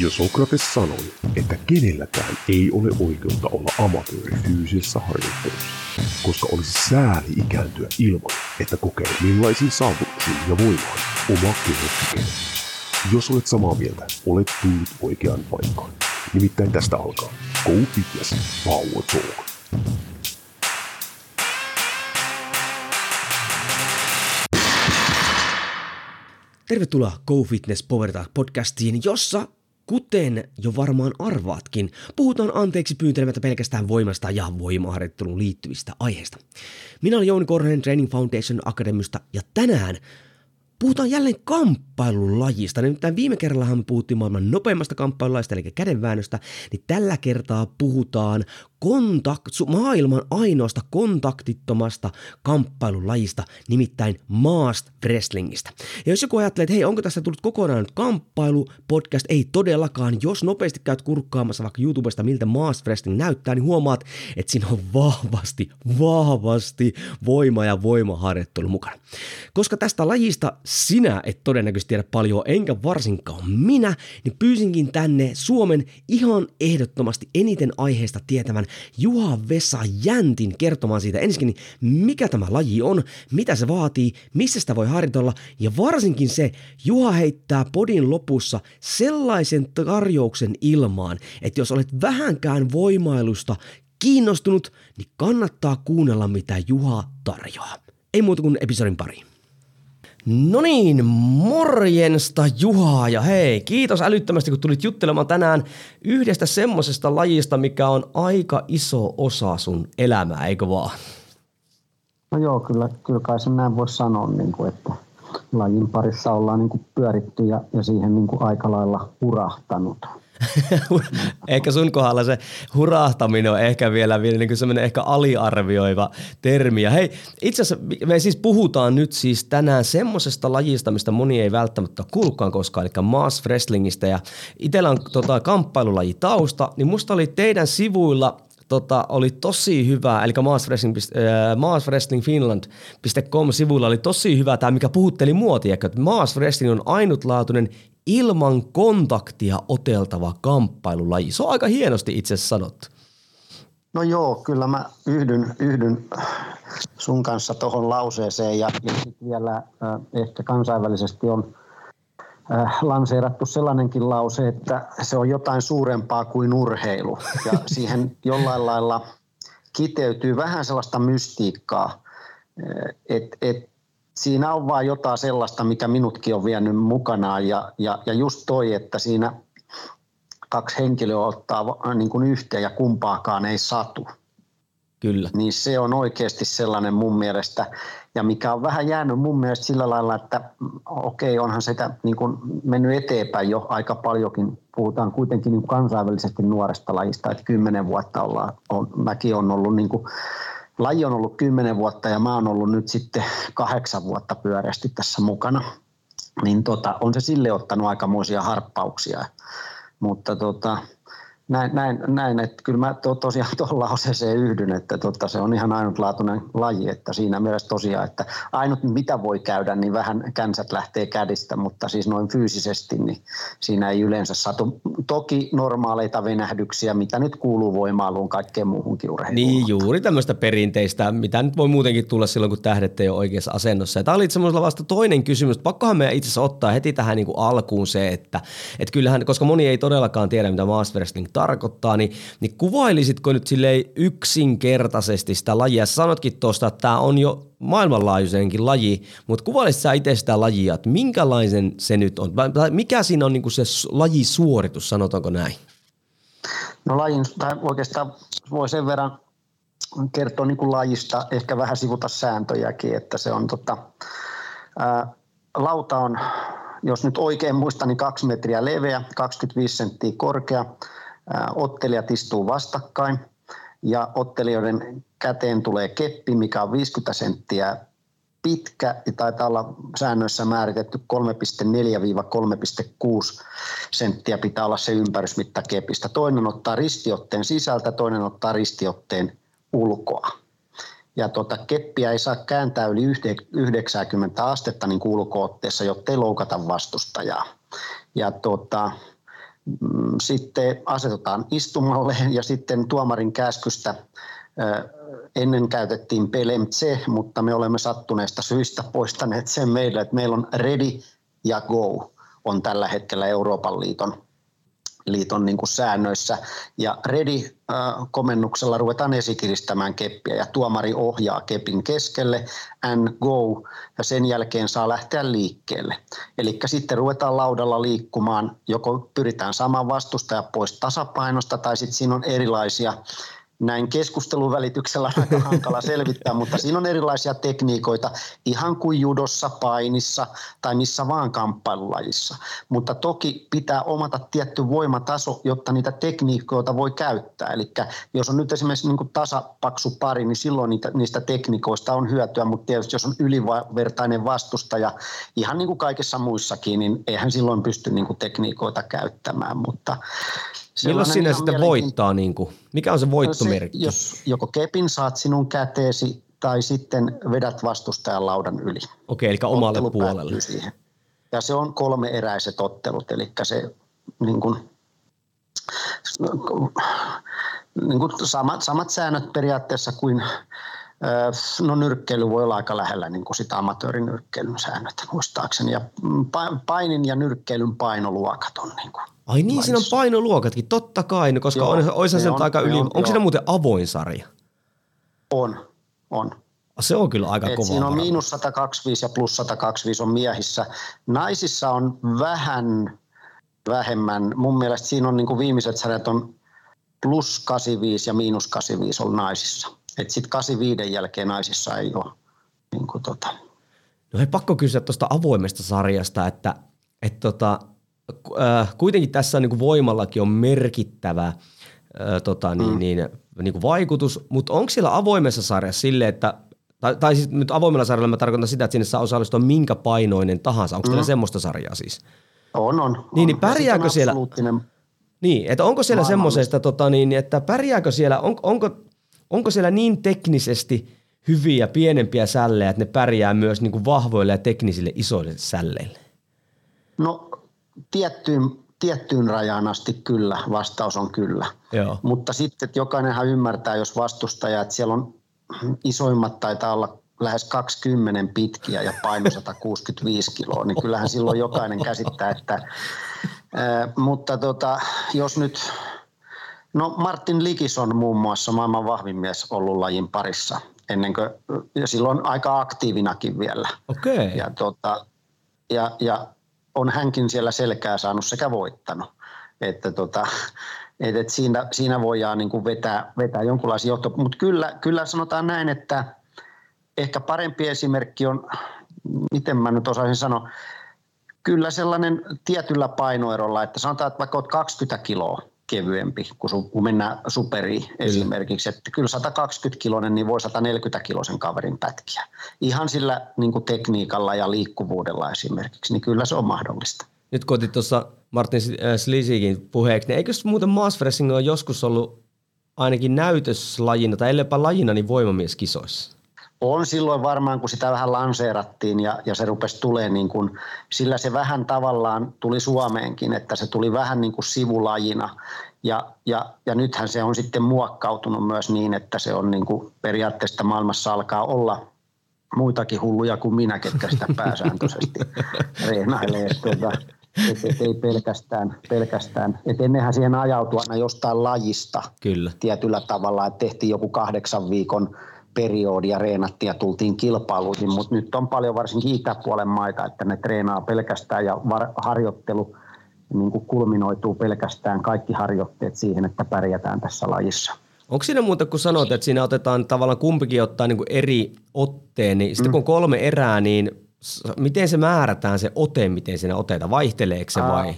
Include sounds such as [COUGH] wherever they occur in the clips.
Ja Sokrates sanoi, että kenelläkään ei ole oikeutta olla amatööri fyysisessä harjoittelussa, koska olisi sääli ikääntyä ilman, että kokee millaisiin saavutuksiin ja voimaan oma keho. Jos olet samaa mieltä, olet tullut oikeaan paikkaan. Nimittäin tästä alkaa Go Fitness Power Talk. Tervetuloa Go Fitness Power Talk podcastiin, jossa Kuten jo varmaan arvaatkin, puhutaan anteeksi pyyntelemättä pelkästään voimasta ja voimaharjoitteluun liittyvistä aiheista. Minä olen Jouni Korhonen Training Foundation Akademista ja tänään Puhutaan jälleen kamppailulajista. Nimittäin viime kerrallahan me puhuttiin maailman nopeimmasta kamppailulajista, eli kädenväännöstä, niin tällä kertaa puhutaan kontakt, maailman ainoasta kontaktittomasta kamppailulajista, nimittäin maast wrestlingistä. Ja jos joku ajattelee, että hei, onko tässä tullut kokonaan nyt kamppailu, podcast, ei todellakaan. Jos nopeasti käyt kurkkaamassa vaikka YouTubesta, miltä maast wrestling näyttää, niin huomaat, että siinä on vahvasti, vahvasti voima ja voimaharjoittelu mukana. Koska tästä lajista sinä et todennäköisesti tiedä paljon, enkä varsinkaan minä, niin pyysinkin tänne Suomen ihan ehdottomasti eniten aiheesta tietävän Juha Vesa Jäntin kertomaan siitä ensinnäkin, mikä tämä laji on, mitä se vaatii, missä sitä voi harjoitella ja varsinkin se, Juha heittää podin lopussa sellaisen tarjouksen ilmaan, että jos olet vähänkään voimailusta kiinnostunut, niin kannattaa kuunnella mitä Juha tarjoaa. Ei muuta kuin episodin pariin. No niin, morjensta Juha ja hei, kiitos älyttömästi kun tulit juttelemaan tänään yhdestä semmosesta lajista, mikä on aika iso osa sun elämää, eikö vaan? No joo, kyllä, kyllä kai sen näin voisi sanoa, niin kuin, että lajin parissa ollaan niin kuin pyöritty ja, ja siihen niin kuin aika lailla urahtanut. Ehkä sun kohdalla se hurahtaminen on ehkä vielä, vielä niin semmoinen ehkä aliarvioiva termi. Ja hei, itse asiassa me siis puhutaan nyt siis tänään semmoisesta lajista, mistä moni ei välttämättä kuullutkaan koskaan, eli mass wrestlingistä. Ja itsellä on tota, kamppailulaji tausta, niin musta oli teidän sivuilla – tota, oli tosi hyvä, eli maaswrestlingfinland.com äh, sivuilla oli tosi hyvä tämä, mikä puhutteli muotia, että Maas Wrestling on ainutlaatuinen ilman kontaktia oteltava kamppailulaji. Se on aika hienosti itse sanottu. No joo, kyllä mä yhdyn, yhdyn sun kanssa tuohon lauseeseen ja, ja vielä äh, ehkä kansainvälisesti on lanseerattu sellainenkin lause, että se on jotain suurempaa kuin urheilu ja [LAUGHS] siihen jollain lailla kiteytyy vähän sellaista mystiikkaa, äh, että et siinä on vaan jotain sellaista, mikä minutkin on vienyt mukanaan ja, ja, ja just toi, että siinä kaksi henkilöä ottaa niin kuin yhteen ja kumpaakaan ei satu. Kyllä. Niin se on oikeasti sellainen mun mielestä, ja mikä on vähän jäänyt mun mielestä sillä lailla, että okei, onhan sitä niin kuin mennyt eteenpäin jo aika paljonkin. Puhutaan kuitenkin niin kansainvälisesti nuoresta lajista, että kymmenen vuotta ollaan, on, mäkin on ollut niin kuin laji on ollut kymmenen vuotta ja mä oon ollut nyt sitten kahdeksan vuotta pyöreästi tässä mukana. Niin tota, on se sille ottanut aikamoisia harppauksia. Mutta tota, näin, näin, näin, että kyllä mä to, tosiaan tuohon lauseeseen yhdyn, että tota, se on ihan ainutlaatuinen laji, että siinä mielessä tosiaan, että ainut mitä voi käydä, niin vähän känsät lähtee kädistä, mutta siis noin fyysisesti, niin siinä ei yleensä satu. Toki normaaleita venähdyksiä, mitä nyt kuuluu voimailuun kaikkeen muuhunkin urheiluun. Niin, juuri tämmöistä perinteistä, mitä nyt voi muutenkin tulla silloin, kun tähdet ei ole oikeassa asennossa. Ja tämä oli itse vasta toinen kysymys. Pakkohan meidän itse asiassa ottaa heti tähän niin kuin alkuun se, että, että kyllähän, koska moni ei todellakaan tiedä, mitä mass wrestling tarkoittaa, niin, niin kuvailisitko nyt silleen yksinkertaisesti sitä lajia? Sä sanotkin tuosta, että tämä on jo maailmanlaajuisenkin laji, mutta kuvailisit sä itse sitä lajia, että minkälaisen se nyt on? Mikä siinä on niin se lajisuoritus, sanotaanko näin? No lajin, tai oikeastaan voi sen verran kertoa niin kuin lajista, ehkä vähän sivuta sääntöjäkin, että se on tota, ää, lauta on, jos nyt oikein muistan, niin kaksi metriä leveä, 25 senttiä korkea, ottelijat istuu vastakkain ja ottelijoiden käteen tulee keppi, mikä on 50 senttiä pitkä ja taitaa olla säännöissä määritetty 3,4-3,6 senttiä pitää olla se ympärysmitta kepistä. Toinen ottaa ristiotteen sisältä, toinen ottaa ristiotteen ulkoa. Ja tota, keppiä ei saa kääntää yli 90 astetta niin ulkootteessa, jotta ei loukata vastustajaa. Ja mm, sitten asetutaan istumalle ja sitten tuomarin käskystä ennen käytettiin PLMC, mutta me olemme sattuneesta syistä poistaneet sen meille, että meillä on ready ja go on tällä hetkellä Euroopan liiton liiton niin kuin säännöissä. Ja ready-komennuksella ruvetaan esikiristämään keppiä ja tuomari ohjaa kepin keskelle and go ja sen jälkeen saa lähteä liikkeelle. Eli sitten ruvetaan laudalla liikkumaan, joko pyritään saamaan vastustaja pois tasapainosta tai sitten siinä on erilaisia näin keskustelun välityksellä aika hankala [LAUGHS] selvittää, mutta siinä on erilaisia tekniikoita, ihan kuin judossa, painissa tai missä vaan kamppailulajissa. Mutta toki pitää omata tietty voimataso, jotta niitä tekniikoita voi käyttää. Eli jos on nyt esimerkiksi niin kuin tasapaksu pari, niin silloin niitä, niistä tekniikoista on hyötyä, mutta tietysti jos on ylivertainen vastustaja, ihan niin kuin kaikissa muissakin, niin eihän silloin pysty niin kuin tekniikoita käyttämään. Mutta Milloin sinä sitten voittaa? Niin kuin? Mikä on se voittomerkki? No se, jos joko kepin saat sinun käteesi tai sitten vedät vastustajan laudan yli. Okei, eli omalle Ottelu puolelle. Siihen. Ja se on kolme eräiset ottelut, eli se niin kuin, niin kuin samat, samat säännöt periaatteessa kuin No nyrkkeily voi olla aika lähellä niin kuin sitä amatöörinyrkkeilyn säännöt muistaakseni. Ja painin ja nyrkkeilyn painoluokat on niin kuin Ai niin, siinä on painoluokatkin, totta kai, no, koska joo, on, olisi se, on, aika yli, on, onko siinä muuten avoin sarja? On, on. Se on kyllä aika kova. Siinä on miinus 125 ja plus 125 on miehissä. Naisissa on vähän vähemmän. Mun mielestä siinä on niin kuin viimeiset sarjat on plus 85 ja miinus 85 on naisissa. Sitten 85 jälkeen naisissa ei ole. Niin kuin tota. No hei, pakko kysyä tuosta avoimesta sarjasta, että et tota, kuitenkin tässä niin kuin voimallakin on merkittävä äh, tota, niin, mm. niin, niin kuin vaikutus, mutta onko siellä avoimessa sarjassa sille, että tai, tai siis nyt avoimella sarjalla mä tarkoitan sitä, että sinne saa osallistua minkä painoinen tahansa. Onko mm. teillä semmoista sarjaa siis? On, on. Niin, niin pärjääkö siellä... Niin, että onko siellä semmoisesta, tota, niin, että pärjääkö siellä, on, onko, onko siellä niin teknisesti hyviä pienempiä sällejä, että ne pärjää myös niin kuin vahvoille ja teknisille isoille sälleille? No tiettyyn, tiettyyn rajaan asti kyllä, vastaus on kyllä. Joo. Mutta sitten että jokainenhan ymmärtää, jos vastustaja, että siellä on isoimmat taitaa olla lähes 20 pitkiä ja paino 165 kiloa, niin kyllähän silloin jokainen käsittää, että ää, mutta tota, jos nyt, no Martin Likis on muun muassa maailman vahvin mies ollut lajin parissa ennen kuin, ja silloin aika aktiivinakin vielä. Okay. Ja, tota, ja, ja on hänkin siellä selkää saanut sekä voittanut. Että tota, et, et siinä, siinä voidaan niin kuin vetää, vetää jonkunlaisia johto. Mutta kyllä, kyllä sanotaan näin, että ehkä parempi esimerkki on, miten mä nyt osaisin sanoa, kyllä sellainen tietyllä painoerolla, että sanotaan, että vaikka olet 20 kiloa, kevyempi, kun, su, kun mennään superiin kyllä. esimerkiksi. Että kyllä 120 kilonen, niin voi 140 kilosen kaverin pätkiä. Ihan sillä niin kuin tekniikalla ja liikkuvuudella esimerkiksi, niin kyllä se on mahdollista. Nyt kun otit tuossa Martin äh, Slisikin puheeksi, niin eikö muuten masswrestling ole joskus ollut ainakin näytöslajina tai ellei lajina, niin voimamieskisoissa? On silloin varmaan, kun sitä vähän lanseerattiin ja, ja se rupesi tulemaan, niin kuin, sillä se vähän tavallaan tuli Suomeenkin, että se tuli vähän niin kuin sivulajina. Ja, ja, ja nythän se on sitten muokkautunut myös niin, että se on niin kuin periaatteessa maailmassa alkaa olla muitakin hulluja kuin minä, ketkä sitä [LAUGHS] pääsääntöisesti reenailee. Tuota, et, et ei pelkästään, pelkästään. Et ennenhän siihen ajautui aina jostain lajista Kyllä. tietyllä tavalla, että tehtiin joku kahdeksan viikon periodia reenattiin ja tultiin kilpailuihin, mutta nyt on paljon varsinkin itäpuolen maita, että ne treenaa pelkästään ja var- harjoittelu niin kuin kulminoituu pelkästään kaikki harjoitteet siihen, että pärjätään tässä lajissa. Onko siinä muuta, kun sanot, että siinä otetaan tavallaan kumpikin ottaa niin kuin eri otteen, niin sitten mm. kun on kolme erää, niin miten se määrätään se ote, miten siinä otetaan? Vaihteleeko se vai?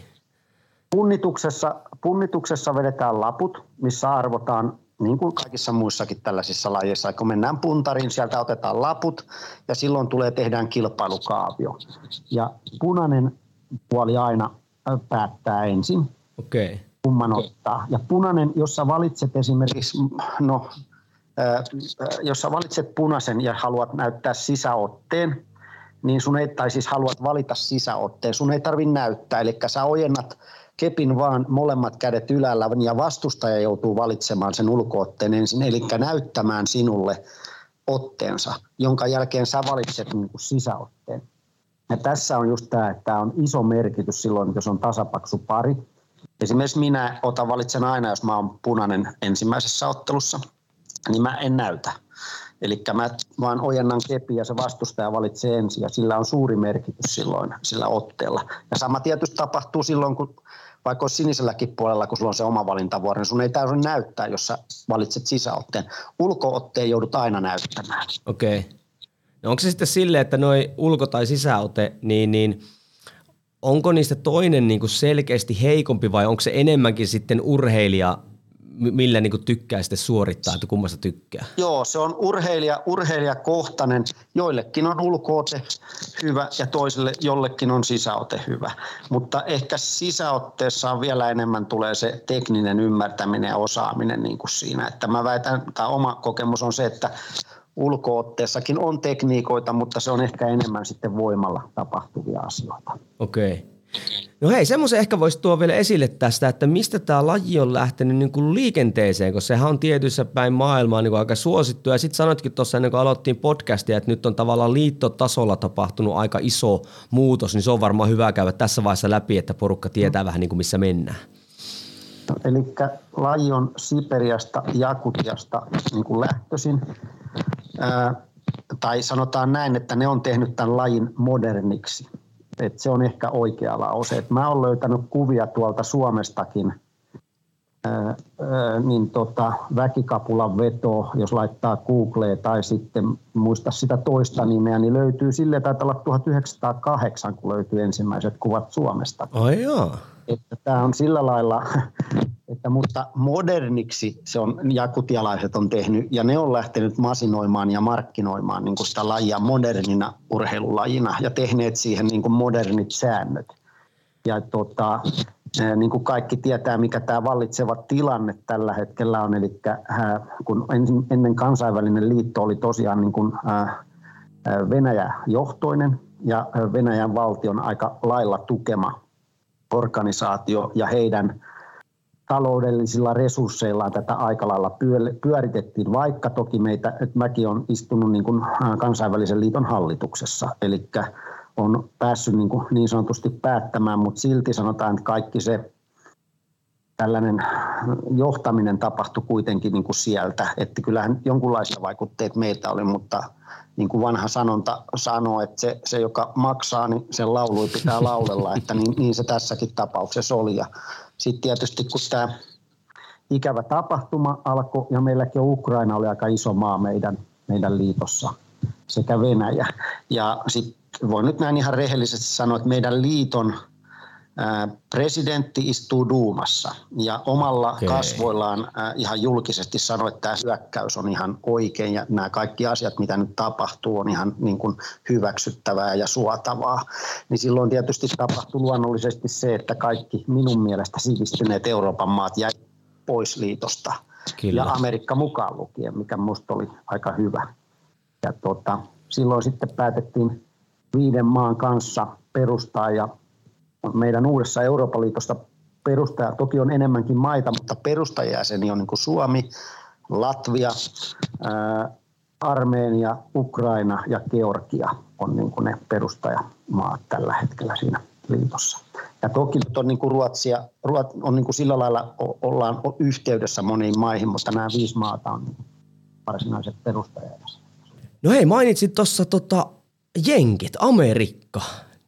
Punnituksessa, punnituksessa vedetään laput, missä arvotaan niin kuin kaikissa muissakin tällaisissa lajeissa, kun mennään puntariin, sieltä otetaan laput ja silloin tulee tehdään kilpailukaavio. Ja punainen puoli aina päättää ensin, okay. kumman okay. ottaa. Ja punainen, jos sä valitset esimerkiksi, no, äh, jos sä valitset punaisen ja haluat näyttää sisäotteen, niin sun ei, tai siis haluat valita sisäotteen, sun ei tarvitse näyttää. Eli sä ojennat kepin vaan molemmat kädet ylällä ja vastustaja joutuu valitsemaan sen ulkootteen ensin, eli näyttämään sinulle otteensa, jonka jälkeen sä valitset niin sisäotteen. Ja tässä on just tämä, että tämä on iso merkitys silloin, jos on tasapaksu pari. Esimerkiksi minä otan valitsen aina, jos mä oon punainen ensimmäisessä ottelussa, niin mä en näytä. Eli mä vaan ojennan kepi ja se vastustaja valitsee ensin ja sillä on suuri merkitys silloin sillä otteella. Ja sama tietysti tapahtuu silloin, kun vaikka olisi siniselläkin puolella, kun sulla on se oma valintavuoro, niin sun ei täysin näyttää, jos sä valitset sisäotteen. Ulkootteen joudut aina näyttämään. Okei. Okay. No onko se sitten silleen, että noi ulko- tai sisäote, niin, niin onko niistä toinen niin kuin selkeästi heikompi vai onko se enemmänkin sitten urheilija millä niin kuin tykkää sitten suorittaa, että kummasta tykkää? Joo, se on urheilija, urheilijakohtainen. Joillekin on ulkoote hyvä ja toiselle jollekin on sisäote hyvä. Mutta ehkä sisäotteessa on vielä enemmän tulee se tekninen ymmärtäminen ja osaaminen niin kuin siinä. Että mä väitän, tai oma kokemus on se, että ulkootteessakin on tekniikoita, mutta se on ehkä enemmän sitten voimalla tapahtuvia asioita. Okei. Okay. No hei, semmoisen ehkä voisi tuoda vielä esille tästä, että mistä tämä laji on lähtenyt niin kuin liikenteeseen, koska sehän on tietyissä päin maailmaa niin kuin aika suosittu. Ja sitten sanoitkin tuossa ennen kuin aloittiin podcastia, että nyt on tavallaan liittotasolla tapahtunut aika iso muutos, niin se on varmaan hyvä käydä tässä vaiheessa läpi, että porukka tietää no. vähän niin kuin missä mennään. No, eli laji on Siperiasta, Jakutiasta niin kuin lähtöisin. Ää, tai sanotaan näin, että ne on tehnyt tämän lajin moderniksi – et se on ehkä oikea lause. Et mä olen löytänyt kuvia tuolta Suomestakin, ää, ää, niin tota, väkikapulan veto, jos laittaa Googleen tai sitten muista sitä toista nimeä, niin löytyy sille taitaa olla 1908, kun löytyy ensimmäiset kuvat Suomesta. Ai joo. Että tämä on sillä lailla [LAUGHS] että, mutta moderniksi se on, jakutialaiset on tehnyt, ja ne on lähtenyt masinoimaan ja markkinoimaan niin kuin sitä lajia modernina urheilulajina, ja tehneet siihen niin kuin modernit säännöt. Ja tota, niin kuin kaikki tietää, mikä tämä vallitseva tilanne tällä hetkellä on, eli kun ennen kansainvälinen liitto oli tosiaan niin kuin, Venäjä-johtoinen ja Venäjän valtion aika lailla tukema organisaatio ja heidän taloudellisilla resursseillaan tätä aika lailla pyöritettiin, vaikka toki meitä, että mäkin olen istunut niin kuin kansainvälisen liiton hallituksessa, eli on päässyt niin, kuin niin sanotusti päättämään, mutta silti sanotaan, että kaikki se tällainen johtaminen tapahtui kuitenkin niin kuin sieltä, että kyllähän jonkunlaisia vaikutteita meiltä oli, mutta niin kuin vanha sanonta sanoo, että se, se joka maksaa, niin sen laului pitää laulella, että niin, niin se tässäkin tapauksessa oli. Ja sitten tietysti kun tämä ikävä tapahtuma alkoi, ja meilläkin Ukraina oli aika iso maa meidän, meidän liitossa, sekä Venäjä. Ja sitten voin nyt näin ihan rehellisesti sanoa, että meidän liiton presidentti istuu Duumassa ja omalla okay. kasvoillaan ihan julkisesti sanoi, että tämä hyökkäys on ihan oikein ja nämä kaikki asiat, mitä nyt tapahtuu, on ihan niin kuin hyväksyttävää ja suotavaa. Niin silloin tietysti tapahtui luonnollisesti se, että kaikki minun mielestä sivistyneet Euroopan maat jäi pois liitosta Kyllä. ja Amerikka mukaan lukien, mikä minusta oli aika hyvä. Ja tota, silloin sitten päätettiin viiden maan kanssa perustaa ja meidän uudessa Euroopan liitosta perustaja, toki on enemmänkin maita, mutta perustajajäseni on niin Suomi, Latvia, ää, Armeenia, Ukraina ja Georgia on niin kuin ne perustajamaat tällä hetkellä siinä liitossa. Ja toki nyt on niin kuin Ruotsia, Ruot, on niin kuin sillä lailla ollaan yhteydessä moniin maihin, mutta nämä viisi maata on niin varsinaiset perustajajäsenet. No hei, mainitsit tuossa tota, jenkit, Amerikka.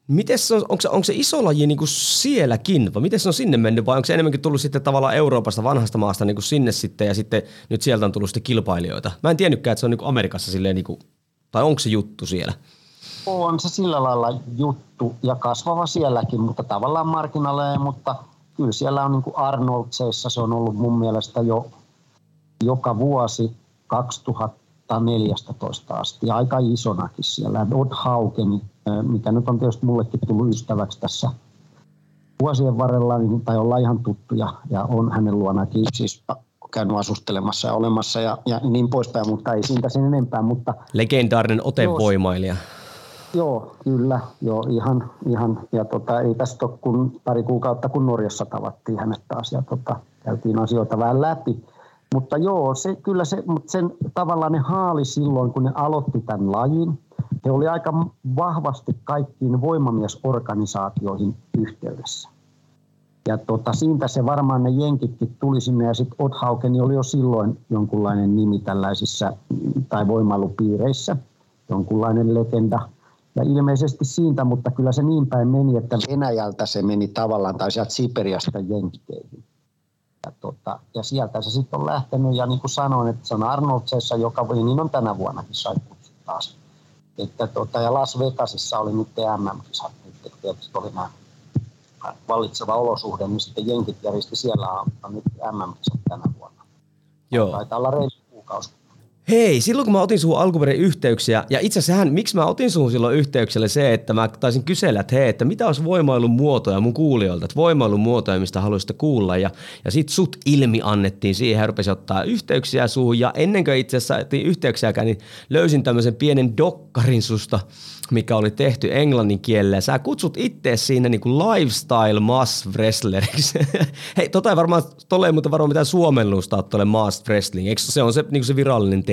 Miten se on, onko, se, onko se iso laji niin kuin sielläkin, vai miten se on sinne mennyt, vai onko se enemmänkin tullut sitten tavallaan Euroopasta, vanhasta maasta niin kuin sinne sitten, ja sitten nyt sieltä on tullut sitten kilpailijoita? Mä en tiennytkään, että se on niin kuin Amerikassa silleen, niin kuin, tai onko se juttu siellä? On se sillä lailla juttu, ja kasvava sielläkin, mutta tavallaan markkinalle, mutta kyllä siellä on niin kuin Arnoldseissa, se on ollut mun mielestä jo joka vuosi 2014 asti, aika isonakin siellä. Odd Haukeni mikä nyt on tietysti mullekin tullut ystäväksi tässä vuosien varrella, niin, tai ollaan ihan tuttuja, ja on hänen luonakin siis käynyt asustelemassa ja olemassa ja, ja niin poispäin, mutta ei siitä sen enempää. Mutta, Legendaarinen otevoimailija. Joo, kyllä. Joo, ihan, ihan. Ja tota, ei tästä ole kun pari kuukautta, kun Norjassa tavattiin hänet taas ja tota, käytiin asioita vähän läpi. Mutta joo, se, kyllä se, mutta sen tavallaan ne haali silloin, kun ne aloitti tämän lajin. He oli aika vahvasti kaikkiin voimamiesorganisaatioihin yhteydessä. Ja tota, siitä se varmaan ne jenkitkin tuli sinne ja sitten Othaukeni oli jo silloin jonkunlainen nimi tällaisissa tai voimailupiireissä, jonkunlainen legenda. Ja ilmeisesti siitä, mutta kyllä se niin päin meni, että Venäjältä se meni tavallaan tai sieltä Siperiasta jenkkeihin. Ja, tota, ja sieltä se sitten on lähtenyt ja niin kuin sanoin, että se on Arnoldseissa joka niin on tänä vuonnakin sai taas. Että, tota, ja Las Vegasissa oli nyt MM-kisat, nyt tietysti oli nämä vallitseva olosuhde, niin sitten jenkit järjesti siellä on nyt MM-kisat tänä vuonna. Joo. Taitaa olla reilu kuukausi. Hei, silloin kun mä otin sun alkuperin yhteyksiä, ja itse asiassa miksi mä otin sun silloin yhteykselle se, että mä taisin kysellä, että hei, että mitä olisi voimailun muotoja mun kuulijoilta, että voimailun muotoja, mistä haluaisitte kuulla, ja, ja sit sut ilmi annettiin siihen, ja rupesi ottaa yhteyksiä suun, ja ennen kuin itse asiassa yhteyksiäkään, niin löysin tämmöisen pienen dokkarin susta, mikä oli tehty englannin kielellä. Sä kutsut itse siinä niin kuin lifestyle mass wrestleriksi. [LAUGHS] Hei, tota ei varmaan, tolle ei mutta varmaan mitään suomennusta ole mass wrestling. Eikö se on se, niin kuin se virallinen?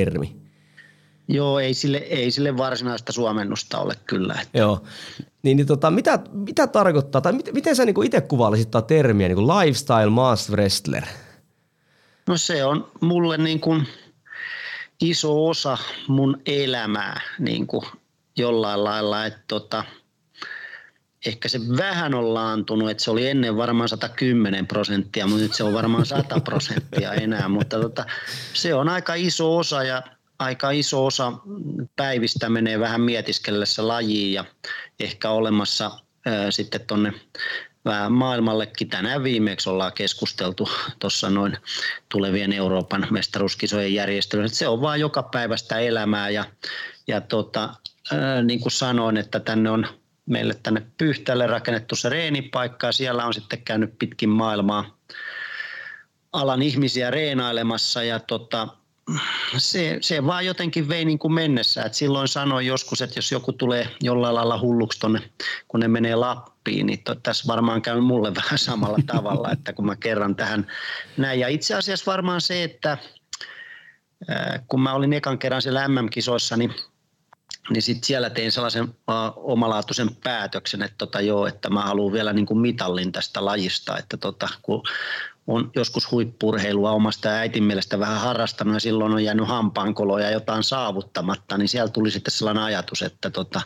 Joo, ei sille, ei sille varsinaista suomennusta ole kyllä. Että. Joo. Niin, niin tota, mitä, mitä tarkoittaa, tai miten, miten sä niin itse kuvailisit tätä termiä, niin kuin lifestyle mass wrestler? No se on mulle niin kuin iso osa mun elämää, niin kuin jollain lailla, että tota, ehkä se vähän on laantunut, että se oli ennen varmaan 110 prosenttia, mutta nyt se on varmaan 100 prosenttia enää, mutta tota, se on aika iso osa ja aika iso osa päivistä menee vähän mietiskellessä lajiin ja ehkä olemassa ää, sitten tuonne vähän maailmallekin. Tänään viimeksi ollaan keskusteltu tuossa noin tulevien Euroopan mestaruuskisojen järjestelystä. Se on vaan joka päivästä elämää ja, ja tota, niin kuin sanoin, että tänne on meille tänne Pyhtäälle rakennettu se reenipaikka ja siellä on sitten käynyt pitkin maailmaa alan ihmisiä reenailemassa ja tota, se, se vaan jotenkin vei niin kuin mennessä. Et silloin sanoin joskus, että jos joku tulee jollain lailla hulluksi tonne, kun ne menee Lappiin, niin to, tässä varmaan käy mulle [LAUGHS] vähän samalla tavalla, että kun mä kerran tähän näin. Ja itse asiassa varmaan se, että kun mä olin ekan kerran siellä MM-kisoissa, niin niin sitten siellä tein sellaisen uh, omalaatuisen päätöksen, että tota, joo, että mä haluan vielä niin kuin mitallin tästä lajista, että tota, kun on joskus huippurheilua omasta äitin mielestä vähän harrastanut ja silloin on jäänyt hampaankoloja jotain saavuttamatta, niin siellä tuli sitten sellainen ajatus, että tota,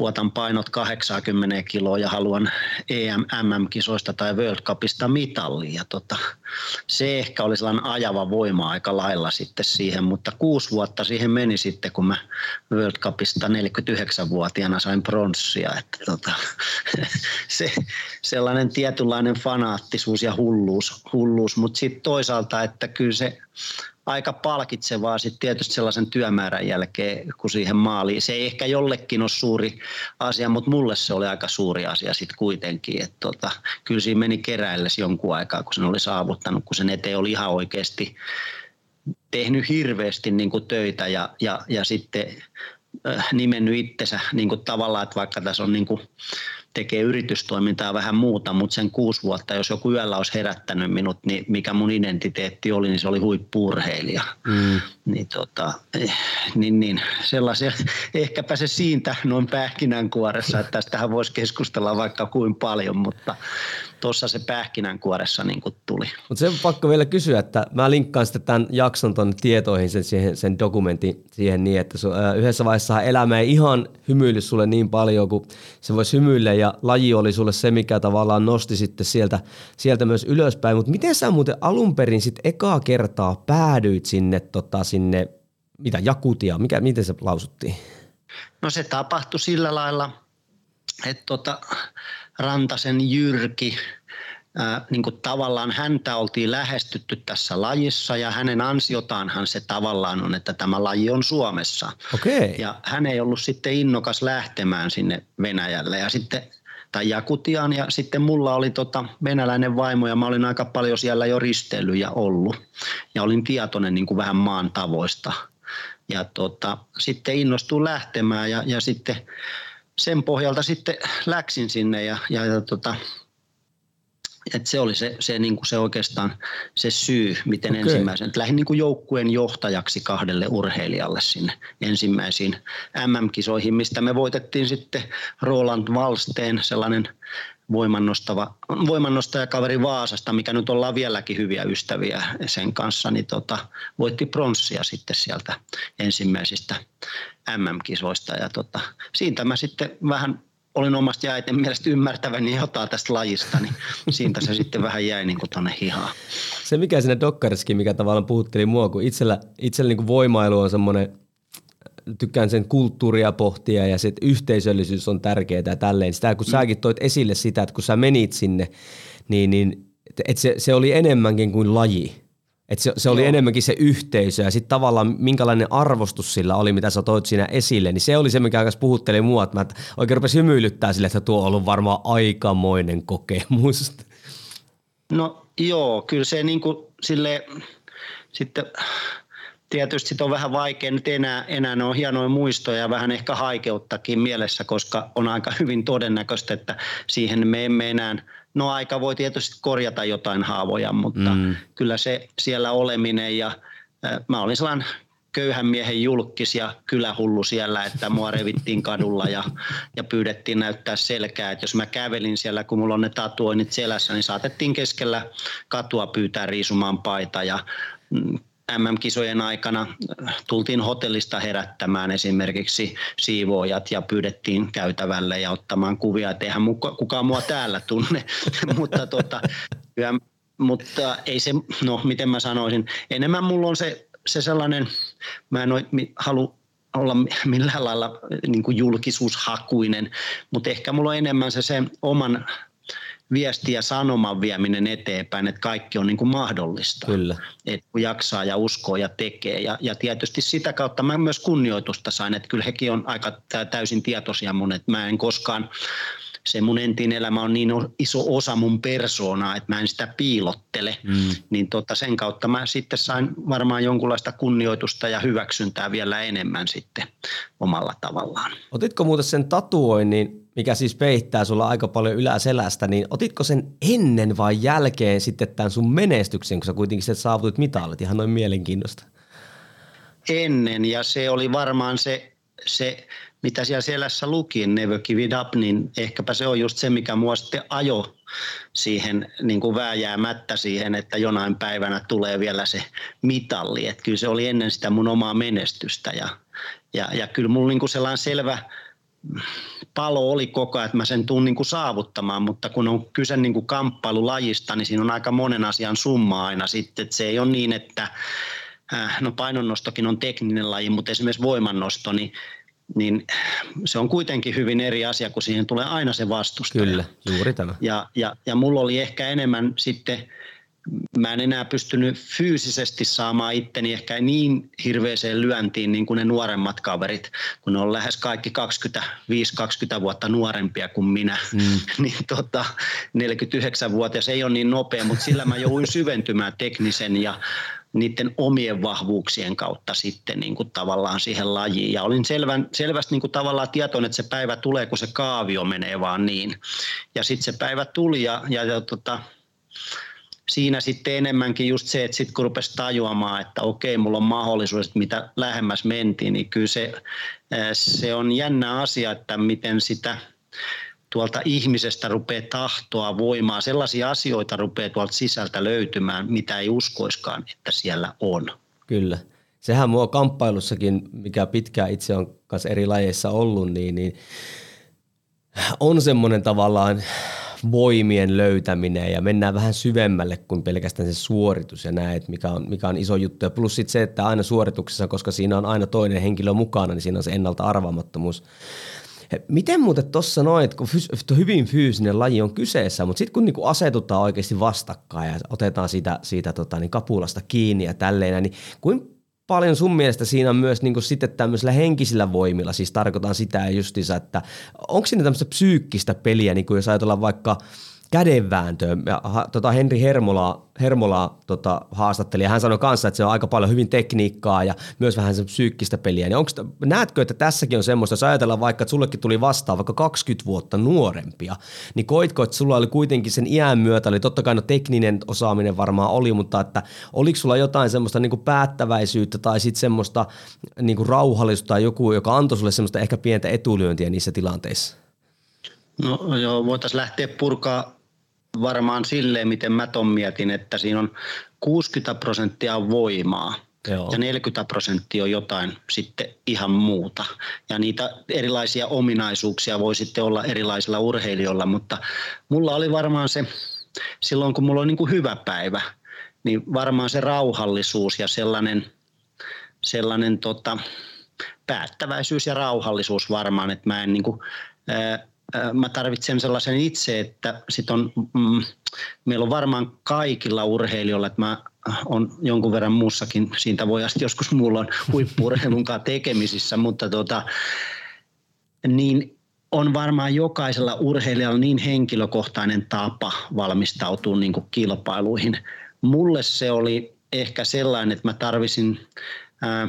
puotan painot 80 kiloa ja haluan EM, MM-kisoista tai World Cupista mitallia. Tota, se ehkä oli sellainen ajava voima aika lailla sitten siihen, mutta kuusi vuotta siihen meni sitten, kun mä World Cupista 49-vuotiaana sain pronssia. Että tota, [LAUGHS] se, sellainen tietynlainen fanaattisuus ja hulluus, hulluus. mutta sitten toisaalta, että kyllä se aika palkitsevaa sitten tietysti sellaisen työmäärän jälkeen, kun siihen maaliin. Se ei ehkä jollekin ole suuri asia, mutta mulle se oli aika suuri asia sitten kuitenkin. Että tota, kyllä siinä meni keräilles jonkun aikaa, kun sen oli saavuttanut, kun sen eteen oli ihan oikeasti tehnyt hirveästi niin kuin töitä ja, ja, ja sitten äh, nimennyt itsensä niin kuin tavallaan, että vaikka tässä on niin kuin tekee yritystoimintaa vähän muuta, mutta sen kuusi vuotta, jos joku yöllä olisi herättänyt minut, niin mikä mun identiteetti oli, niin se oli huippurheilija. Mm. Niin, tota, eh, niin, niin, sellaisia, ehkäpä se siitä noin pähkinänkuoressa, että tästähän voisi keskustella vaikka kuin paljon, mutta tuossa se pähkinänkuoressa niin kuin tuli. Mutta se on pakko vielä kysyä, että mä linkkaan sitten tämän jakson tuonne tietoihin, sen, siihen, sen dokumentin siihen niin, että sun, ää, yhdessä vaiheessa elämä ei ihan hymyily sulle niin paljon kuin se voisi hymyillä ja laji oli sulle se, mikä tavallaan nosti sitten sieltä, sieltä myös ylöspäin. Mutta miten sä muuten alun perin sitten ekaa kertaa päädyit sinne, tota, sinne mitä, Jakutia, mikä, miten se lausuttiin? No se tapahtui sillä lailla, että tota, Rantasen Jyrki, niin kuin tavallaan häntä oltiin lähestytty tässä lajissa ja hänen ansiotaanhan se tavallaan on, että tämä laji on Suomessa. Okay. Ja hän ei ollut sitten innokas lähtemään sinne Venäjälle ja sitten tai Jakutiaan ja sitten mulla oli tota venäläinen vaimo ja mä olin aika paljon siellä jo risteilyjä ollut ja olin tietoinen niin kuin vähän maan tavoista. Ja tota, sitten innostuin lähtemään ja, ja sitten sen pohjalta sitten läksin sinne ja, ja, ja tota, et se oli se, se, niin kuin se oikeastaan se syy, miten okay. ensimmäisen. Lähdin niin kuin joukkueen johtajaksi kahdelle urheilijalle sinne ensimmäisiin MM-kisoihin, mistä me voitettiin sitten Roland Valsteen, sellainen voimannostava, voimannostajakaveri Vaasasta, mikä nyt ollaan vieläkin hyviä ystäviä sen kanssa, niin tota, voitti pronssia sitten sieltä ensimmäisistä MM-kisoista. Ja tota, siitä mä sitten vähän olin omasta jäiten mielestä ymmärtäväni jotain tästä lajista, niin siitä se sitten vähän jäi niin kuin tuonne hihaan. Se mikä siinä dokkariskin, mikä tavallaan puhutteli mua, kun itsellä, itsellä niin kuin voimailu on semmoinen, tykkään sen kulttuuria pohtia ja se yhteisöllisyys on tärkeää ja tälleen. Sitä kun mm. säkin toit esille sitä, että kun sä menit sinne, niin, niin että se, se oli enemmänkin kuin laji. Et se, se oli Joo. enemmänkin se yhteisö ja sitten tavallaan minkälainen arvostus sillä oli, mitä sä toit siinä esille, niin se oli se, mikä kanssa puhutteli mua, että mä oikein rupesin hymyilyttää sille, että tuo on ollut varmaan aikamoinen kokemus. No joo, kyllä se niin kuin sille sitten tietysti sit on vähän vaikea nyt enää, enää ne on hienoja muistoja ja vähän ehkä haikeuttakin mielessä, koska on aika hyvin todennäköistä, että siihen me emme enää – No aika voi tietysti korjata jotain haavoja, mutta mm. kyllä se siellä oleminen ja äh, mä olin sellainen köyhän miehen julkis ja kylähullu siellä, että mua [LAUGHS] revittiin kadulla ja, ja pyydettiin näyttää selkää, että jos mä kävelin siellä, kun mulla on ne tatuoinnit selässä, niin saatettiin keskellä katua pyytää riisumaan paita ja mm, MM-kisojen aikana tultiin hotellista herättämään esimerkiksi siivoojat ja pyydettiin käytävälle ja ottamaan kuvia, että eihän kukaan mua täällä tunne, [LAUGHS] mutta, tota, mutta ei se, no miten mä sanoisin, enemmän mulla on se, se sellainen, mä en halua olla millään lailla niin kuin julkisuushakuinen, mutta ehkä mulla on enemmän se, se oman viesti ja sanoman vieminen eteenpäin, että kaikki on niin kuin mahdollista. Kyllä. Että kun jaksaa ja uskoo ja tekee. Ja, ja tietysti sitä kautta mä myös kunnioitusta sain, että kyllä hekin on aika täysin tietoisia mun, että mä en koskaan se mun entinen elämä on niin iso osa mun persoonaa, että mä en sitä piilottele, mm. niin tota sen kautta mä sitten sain varmaan jonkunlaista kunnioitusta ja hyväksyntää vielä enemmän sitten omalla tavallaan. Otitko muuten sen tatuoinnin, mikä siis peittää sulla aika paljon yläselästä, niin otitko sen ennen vai jälkeen sitten tämän sun menestyksen, kun sä kuitenkin saavutit mitalit ihan noin mielenkiinnosta? Ennen ja se oli varmaan se, se mitä siellä selässä luki, Never Give It Up, niin ehkäpä se on just se, mikä mua sitten ajo siihen niin kuin vääjäämättä siihen, että jonain päivänä tulee vielä se mitalli. Että kyllä se oli ennen sitä mun omaa menestystä ja, ja, ja kyllä mulla niin kuin sellainen selvä palo oli koko ajan, että mä sen tuun niin kuin saavuttamaan, mutta kun on kyse niin kuin kamppailulajista, niin siinä on aika monen asian summa aina sitten, että se ei ole niin, että äh, no painonnostokin on tekninen laji, mutta esimerkiksi voimannosto, niin niin se on kuitenkin hyvin eri asia, kun siihen tulee aina se vastustaja. Kyllä, juuri tämä. Ja, ja, ja mulla oli ehkä enemmän sitten, mä en enää pystynyt fyysisesti saamaan itteni ehkä niin hirveäseen lyöntiin niin kuin ne nuoremmat kaverit, kun ne on lähes kaikki 25-20 vuotta nuorempia kuin minä. Mm. [LAUGHS] niin tota, 49-vuotias ei ole niin nopea, mutta sillä mä jouduin syventymään teknisen ja niiden omien vahvuuksien kautta sitten niin kuin tavallaan siihen lajiin. Ja olin selvän, selvästi niin kuin tavallaan tietoinen, että se päivä tulee, kun se kaavio menee vaan niin. Ja sitten se päivä tuli ja, ja, ja tota, siinä sitten enemmänkin just se, että sitten kun rupesi tajuamaan, että okei, mulla on mahdollisuus, mitä lähemmäs mentiin, niin kyllä se, se on jännä asia, että miten sitä tuolta ihmisestä rupeaa tahtoa, voimaa, sellaisia asioita rupeaa tuolta sisältä löytymään, mitä ei uskoiskaan, että siellä on. Kyllä. Sehän mua kamppailussakin, mikä pitkään itse on kanssa eri lajeissa ollut, niin, niin on semmoinen tavallaan voimien löytäminen ja mennään vähän syvemmälle kuin pelkästään se suoritus ja näet, mikä on, mikä on iso juttu. Ja plus sitten se, että aina suorituksessa, koska siinä on aina toinen henkilö mukana, niin siinä on se ennalta arvaamattomuus. Miten muuten tuossa noin, kun hyvin fyysinen laji on kyseessä, mutta sitten kun niinku asetutaan oikeasti vastakkain ja otetaan siitä, siitä tota, niin kapulasta kiinni ja tälleen, niin kuin paljon sun mielestä siinä on myös niin sitten tämmöisillä henkisillä voimilla, siis tarkoitan sitä justiinsa, että onko siinä tämmöistä psyykkistä peliä, niin kuin jos ajatellaan vaikka kädenvääntöä. Ja, ha, tota Henri Hermola, Hermola tota, haastatteli ja hän sanoi kanssa, että se on aika paljon hyvin tekniikkaa ja myös vähän se psyykkistä peliä. Niin onko, näetkö, että tässäkin on semmoista, jos ajatellaan vaikka, että sullekin tuli vastaan vaikka 20 vuotta nuorempia, niin koitko, että sulla oli kuitenkin sen iän myötä, oli totta kai no tekninen osaaminen varmaan oli, mutta että oliko sulla jotain semmoista niin kuin päättäväisyyttä tai sitten semmoista niin kuin rauhallisuutta tai joku, joka antoi sulle semmoista ehkä pientä etulyöntiä niissä tilanteissa? No joo, voitaisiin lähteä purkaa varmaan silleen, miten mä ton mietin, että siinä on 60 prosenttia voimaa Joo. ja 40 prosenttia on jotain sitten ihan muuta. Ja niitä erilaisia ominaisuuksia voi sitten olla erilaisilla urheilijoilla, mutta mulla oli varmaan se, silloin kun mulla on niin kuin hyvä päivä, niin varmaan se rauhallisuus ja sellainen, sellainen tota, päättäväisyys ja rauhallisuus varmaan, että mä en niin kuin, ää, mä tarvitsen sellaisen itse, että sit on, mm, meillä on varmaan kaikilla urheilijoilla, että mä on jonkun verran muussakin, siitä voi asti joskus mulla on [LAUGHS] huippuurheilun kanssa tekemisissä, mutta tota, niin on varmaan jokaisella urheilijalla niin henkilökohtainen tapa valmistautua niin kuin kilpailuihin. Mulle se oli ehkä sellainen, että mä tarvisin ää,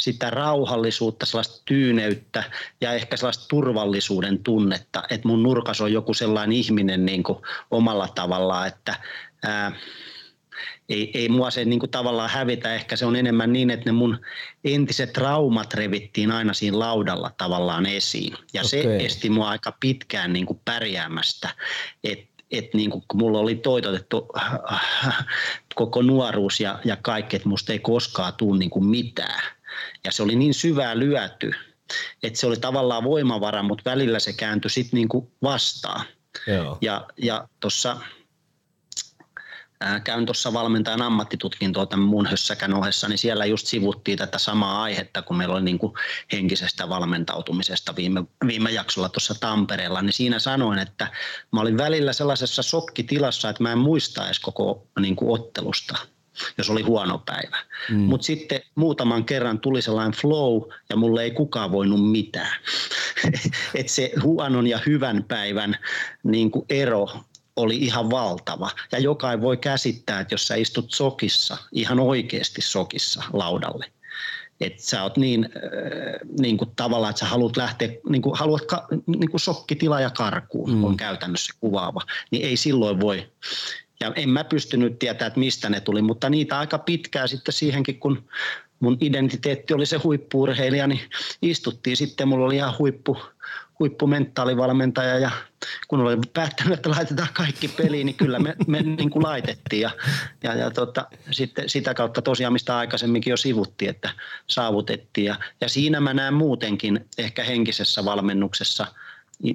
sitä rauhallisuutta, sellaista tyyneyttä ja ehkä sellaista turvallisuuden tunnetta, että mun nurkas on joku sellainen ihminen niin kuin omalla tavallaan, että ää, ei, ei mua se niin kuin tavallaan hävitä, ehkä se on enemmän niin, että ne mun entiset traumat revittiin aina siinä laudalla tavallaan esiin. Ja okay. se esti mua aika pitkään niin kuin pärjäämästä, että et niin kuin, kun mulla oli toitotettu koko nuoruus ja, ja kaikki, että musta ei koskaan tule niin kuin mitään. Ja se oli niin syvää lyöty, että se oli tavallaan voimavara, mutta välillä se kääntyi sitten niin kuin vastaan. Joo. Ja, ja tuossa käyn tuossa valmentajan ammattitutkintoa tämän mun hössäkän ohessa, niin siellä just sivuttiin tätä samaa aihetta, kun meillä oli niin kuin henkisestä valmentautumisesta viime, viime jaksolla tuossa Tampereella, niin siinä sanoin, että mä olin välillä sellaisessa sokkitilassa, että mä en muista edes koko niin kuin ottelusta jos oli huono päivä. Mm. Mutta sitten muutaman kerran tuli sellainen flow ja mulle ei kukaan voinut mitään. [LAUGHS] Et se huonon ja hyvän päivän niin kuin ero oli ihan valtava. Ja jokainen voi käsittää, että jos sä istut sokissa, ihan oikeasti sokissa laudalle, että sä oot niin, äh, niin kuin tavallaan, että sä haluat lähteä, niin kuin haluat ka, niin kuin sokkitila ja karkuun mm. on käytännössä kuvaava, niin ei silloin voi. Ja en mä pystynyt tietää, että mistä ne tuli, mutta niitä aika pitkää sitten siihenkin, kun mun identiteetti oli se huippuurheilija, niin istuttiin sitten, mulla oli ihan huippu, huippumentaalivalmentaja ja kun olen päättänyt, että laitetaan kaikki peliin, niin kyllä me, me niin kuin laitettiin ja, ja, ja tota, sitten sitä kautta tosiaan, mistä aikaisemminkin jo sivuttiin, että saavutettiin. Ja, ja siinä mä näen muutenkin ehkä henkisessä valmennuksessa,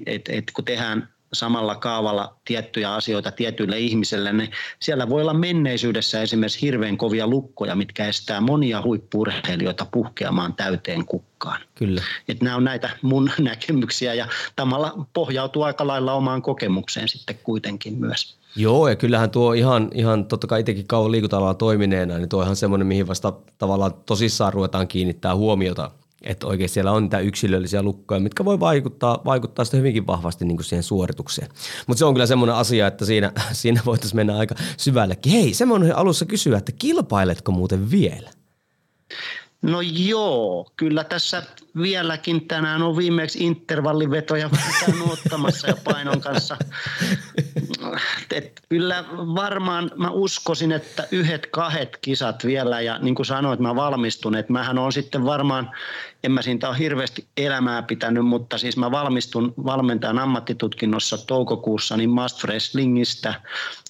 että et kun tehdään samalla kaavalla tiettyjä asioita tietyille ihmisille, niin siellä voi olla menneisyydessä esimerkiksi hirveän kovia lukkoja, mitkä estää monia huippurheilijoita puhkeamaan täyteen kukkaan. Kyllä. Et nämä on näitä mun [LAUGHS] näkemyksiä ja tamalla pohjautuu aika lailla omaan kokemukseen sitten kuitenkin myös. Joo, ja kyllähän tuo ihan, ihan totta kai itsekin kauan liikunta toimineena, niin tuo ihan semmoinen, mihin vasta tavallaan tosissaan ruvetaan kiinnittää huomiota että oikein siellä on niitä yksilöllisiä lukkoja, mitkä voi vaikuttaa, vaikuttaa sitten hyvinkin vahvasti niin kuin siihen suoritukseen. Mutta se on kyllä semmoinen asia, että siinä, [LAUGHS] siinä voitaisiin mennä aika syvällekin. Hei, semmoinen alussa kysyä, että kilpailetko muuten vielä? No joo, kyllä tässä vieläkin tänään on viimeksi intervallivetoja käynyt ottamassa ja painon kanssa. Et kyllä varmaan mä uskoisin, että yhdet kahdet kisat vielä ja niin kuin sanoit, mä valmistun, että mähän on sitten varmaan, en mä siitä ole hirveästi elämää pitänyt, mutta siis mä valmistun valmentajan ammattitutkinnossa toukokuussa niin Must Wrestlingistä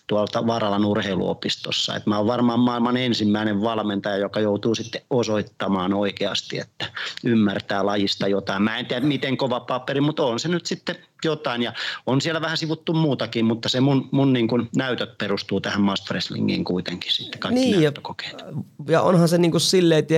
tuolta Varalan urheiluopistossa. Et mä oon varmaan maailman ensimmäinen valmentaja, joka joutuu sitten osoittamaan oikeasti, että ymmärtää lajista jotain. Mä en tiedä miten kova paperi, mutta on se nyt sitten jotain ja on siellä vähän sivuttu muutakin, mutta se mun, mun niin kuin näytöt perustuu tähän Master Wrestlingiin kuitenkin sitten kaikki niin, näyttökokeet. Ja, ja onhan se niin kuin silleen, että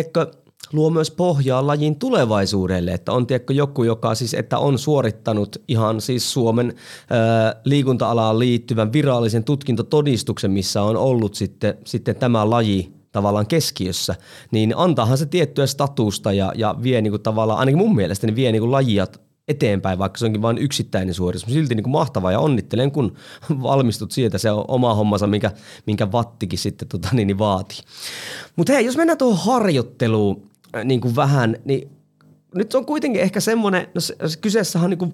luo myös pohjaa lajin tulevaisuudelle, että on tiedätkö, joku, joka siis, että on suorittanut ihan siis Suomen ää, liikunta-alaan liittyvän virallisen tutkintotodistuksen, missä on ollut sitten, sitten tämä laji tavallaan keskiössä, niin antaahan se tiettyä statusta ja, ja vie niin kuin tavallaan, ainakin mun mielestä, niin vie niin kuin lajia eteenpäin, vaikka se onkin vain yksittäinen suoritus. Silti niin kuin mahtavaa ja onnittelen, kun valmistut sieltä. Se on oma hommansa, minkä, minkä vattikin sitten tota, niin, niin vaatii. Mutta hei, jos mennään tuohon harjoitteluun niin kuin vähän, niin nyt on kuitenkin ehkä semmoinen, no se, kyseessä on niin kuin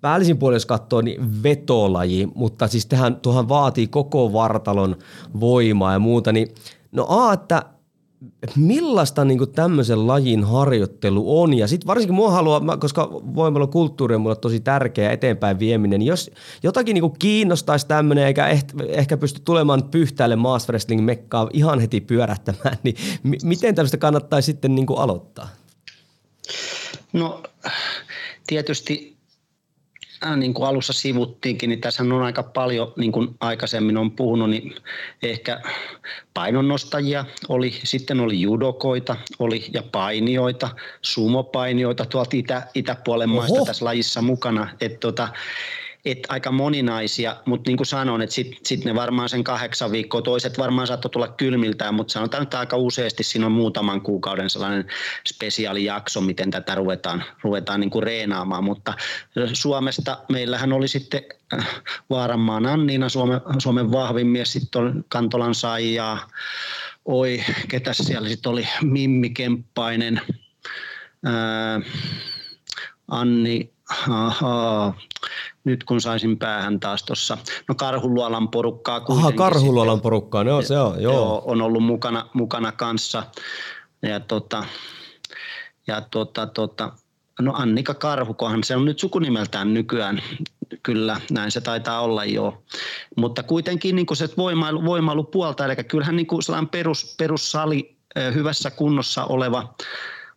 päällisin puolella, jos katsoo, niin vetolaji, mutta siis tähän, tuohan vaatii koko vartalon voimaa ja muuta, niin no a, että millaista niin tämmöisen lajin harjoittelu on. Ja sitten varsinkin mua haluaa, koska voimalla kulttuuri on mulle tosi tärkeä eteenpäin vieminen, niin jos jotakin niin kiinnostaisi tämmöinen, eikä ehkä pysty tulemaan pyhtäälle wrestling mekkaa ihan heti pyörähtämään, niin m- miten tämmöistä kannattaisi sitten niin aloittaa? No tietysti niin kuin alussa sivuttiinkin, niin tässä on aika paljon, niin kuin aikaisemmin on puhunut, niin ehkä painonnostajia oli, sitten oli judokoita oli ja painioita, sumopainioita tuolta itä, itäpuolen maista Oho. tässä lajissa mukana. Että tota, et aika moninaisia, mutta niin kuin sanoin, että sitten sit ne varmaan sen kahdeksan viikkoa, toiset varmaan saattoi tulla kylmiltään, mutta sanotaan, että aika useasti siinä on muutaman kuukauden sellainen spesiaalijakso, miten tätä ruvetaan, ruvetaan niin kuin reenaamaan, mutta Suomesta meillähän oli sitten äh, Vaaranmaan Anniina, Suomen, Suomen vahvin mies, sitten Kantolan Saija, oi, ketä siellä sitten oli, Mimmi Kemppainen, ää, äh, Anni, aha, nyt kun saisin päähän taas tuossa, no Karhuluolan porukkaa kuitenkin. Aha, Karhuluolan sitten, porukkaa, no se on, joo. joo. on ollut mukana, mukana kanssa. Ja tota, ja tota, tota, no Annika Karhukohan, se on nyt sukunimeltään nykyään, kyllä, näin se taitaa olla jo. Mutta kuitenkin niin se voimailu, voimailu puolta, eli kyllähän niin kuin sellainen perus, perussali, hyvässä kunnossa oleva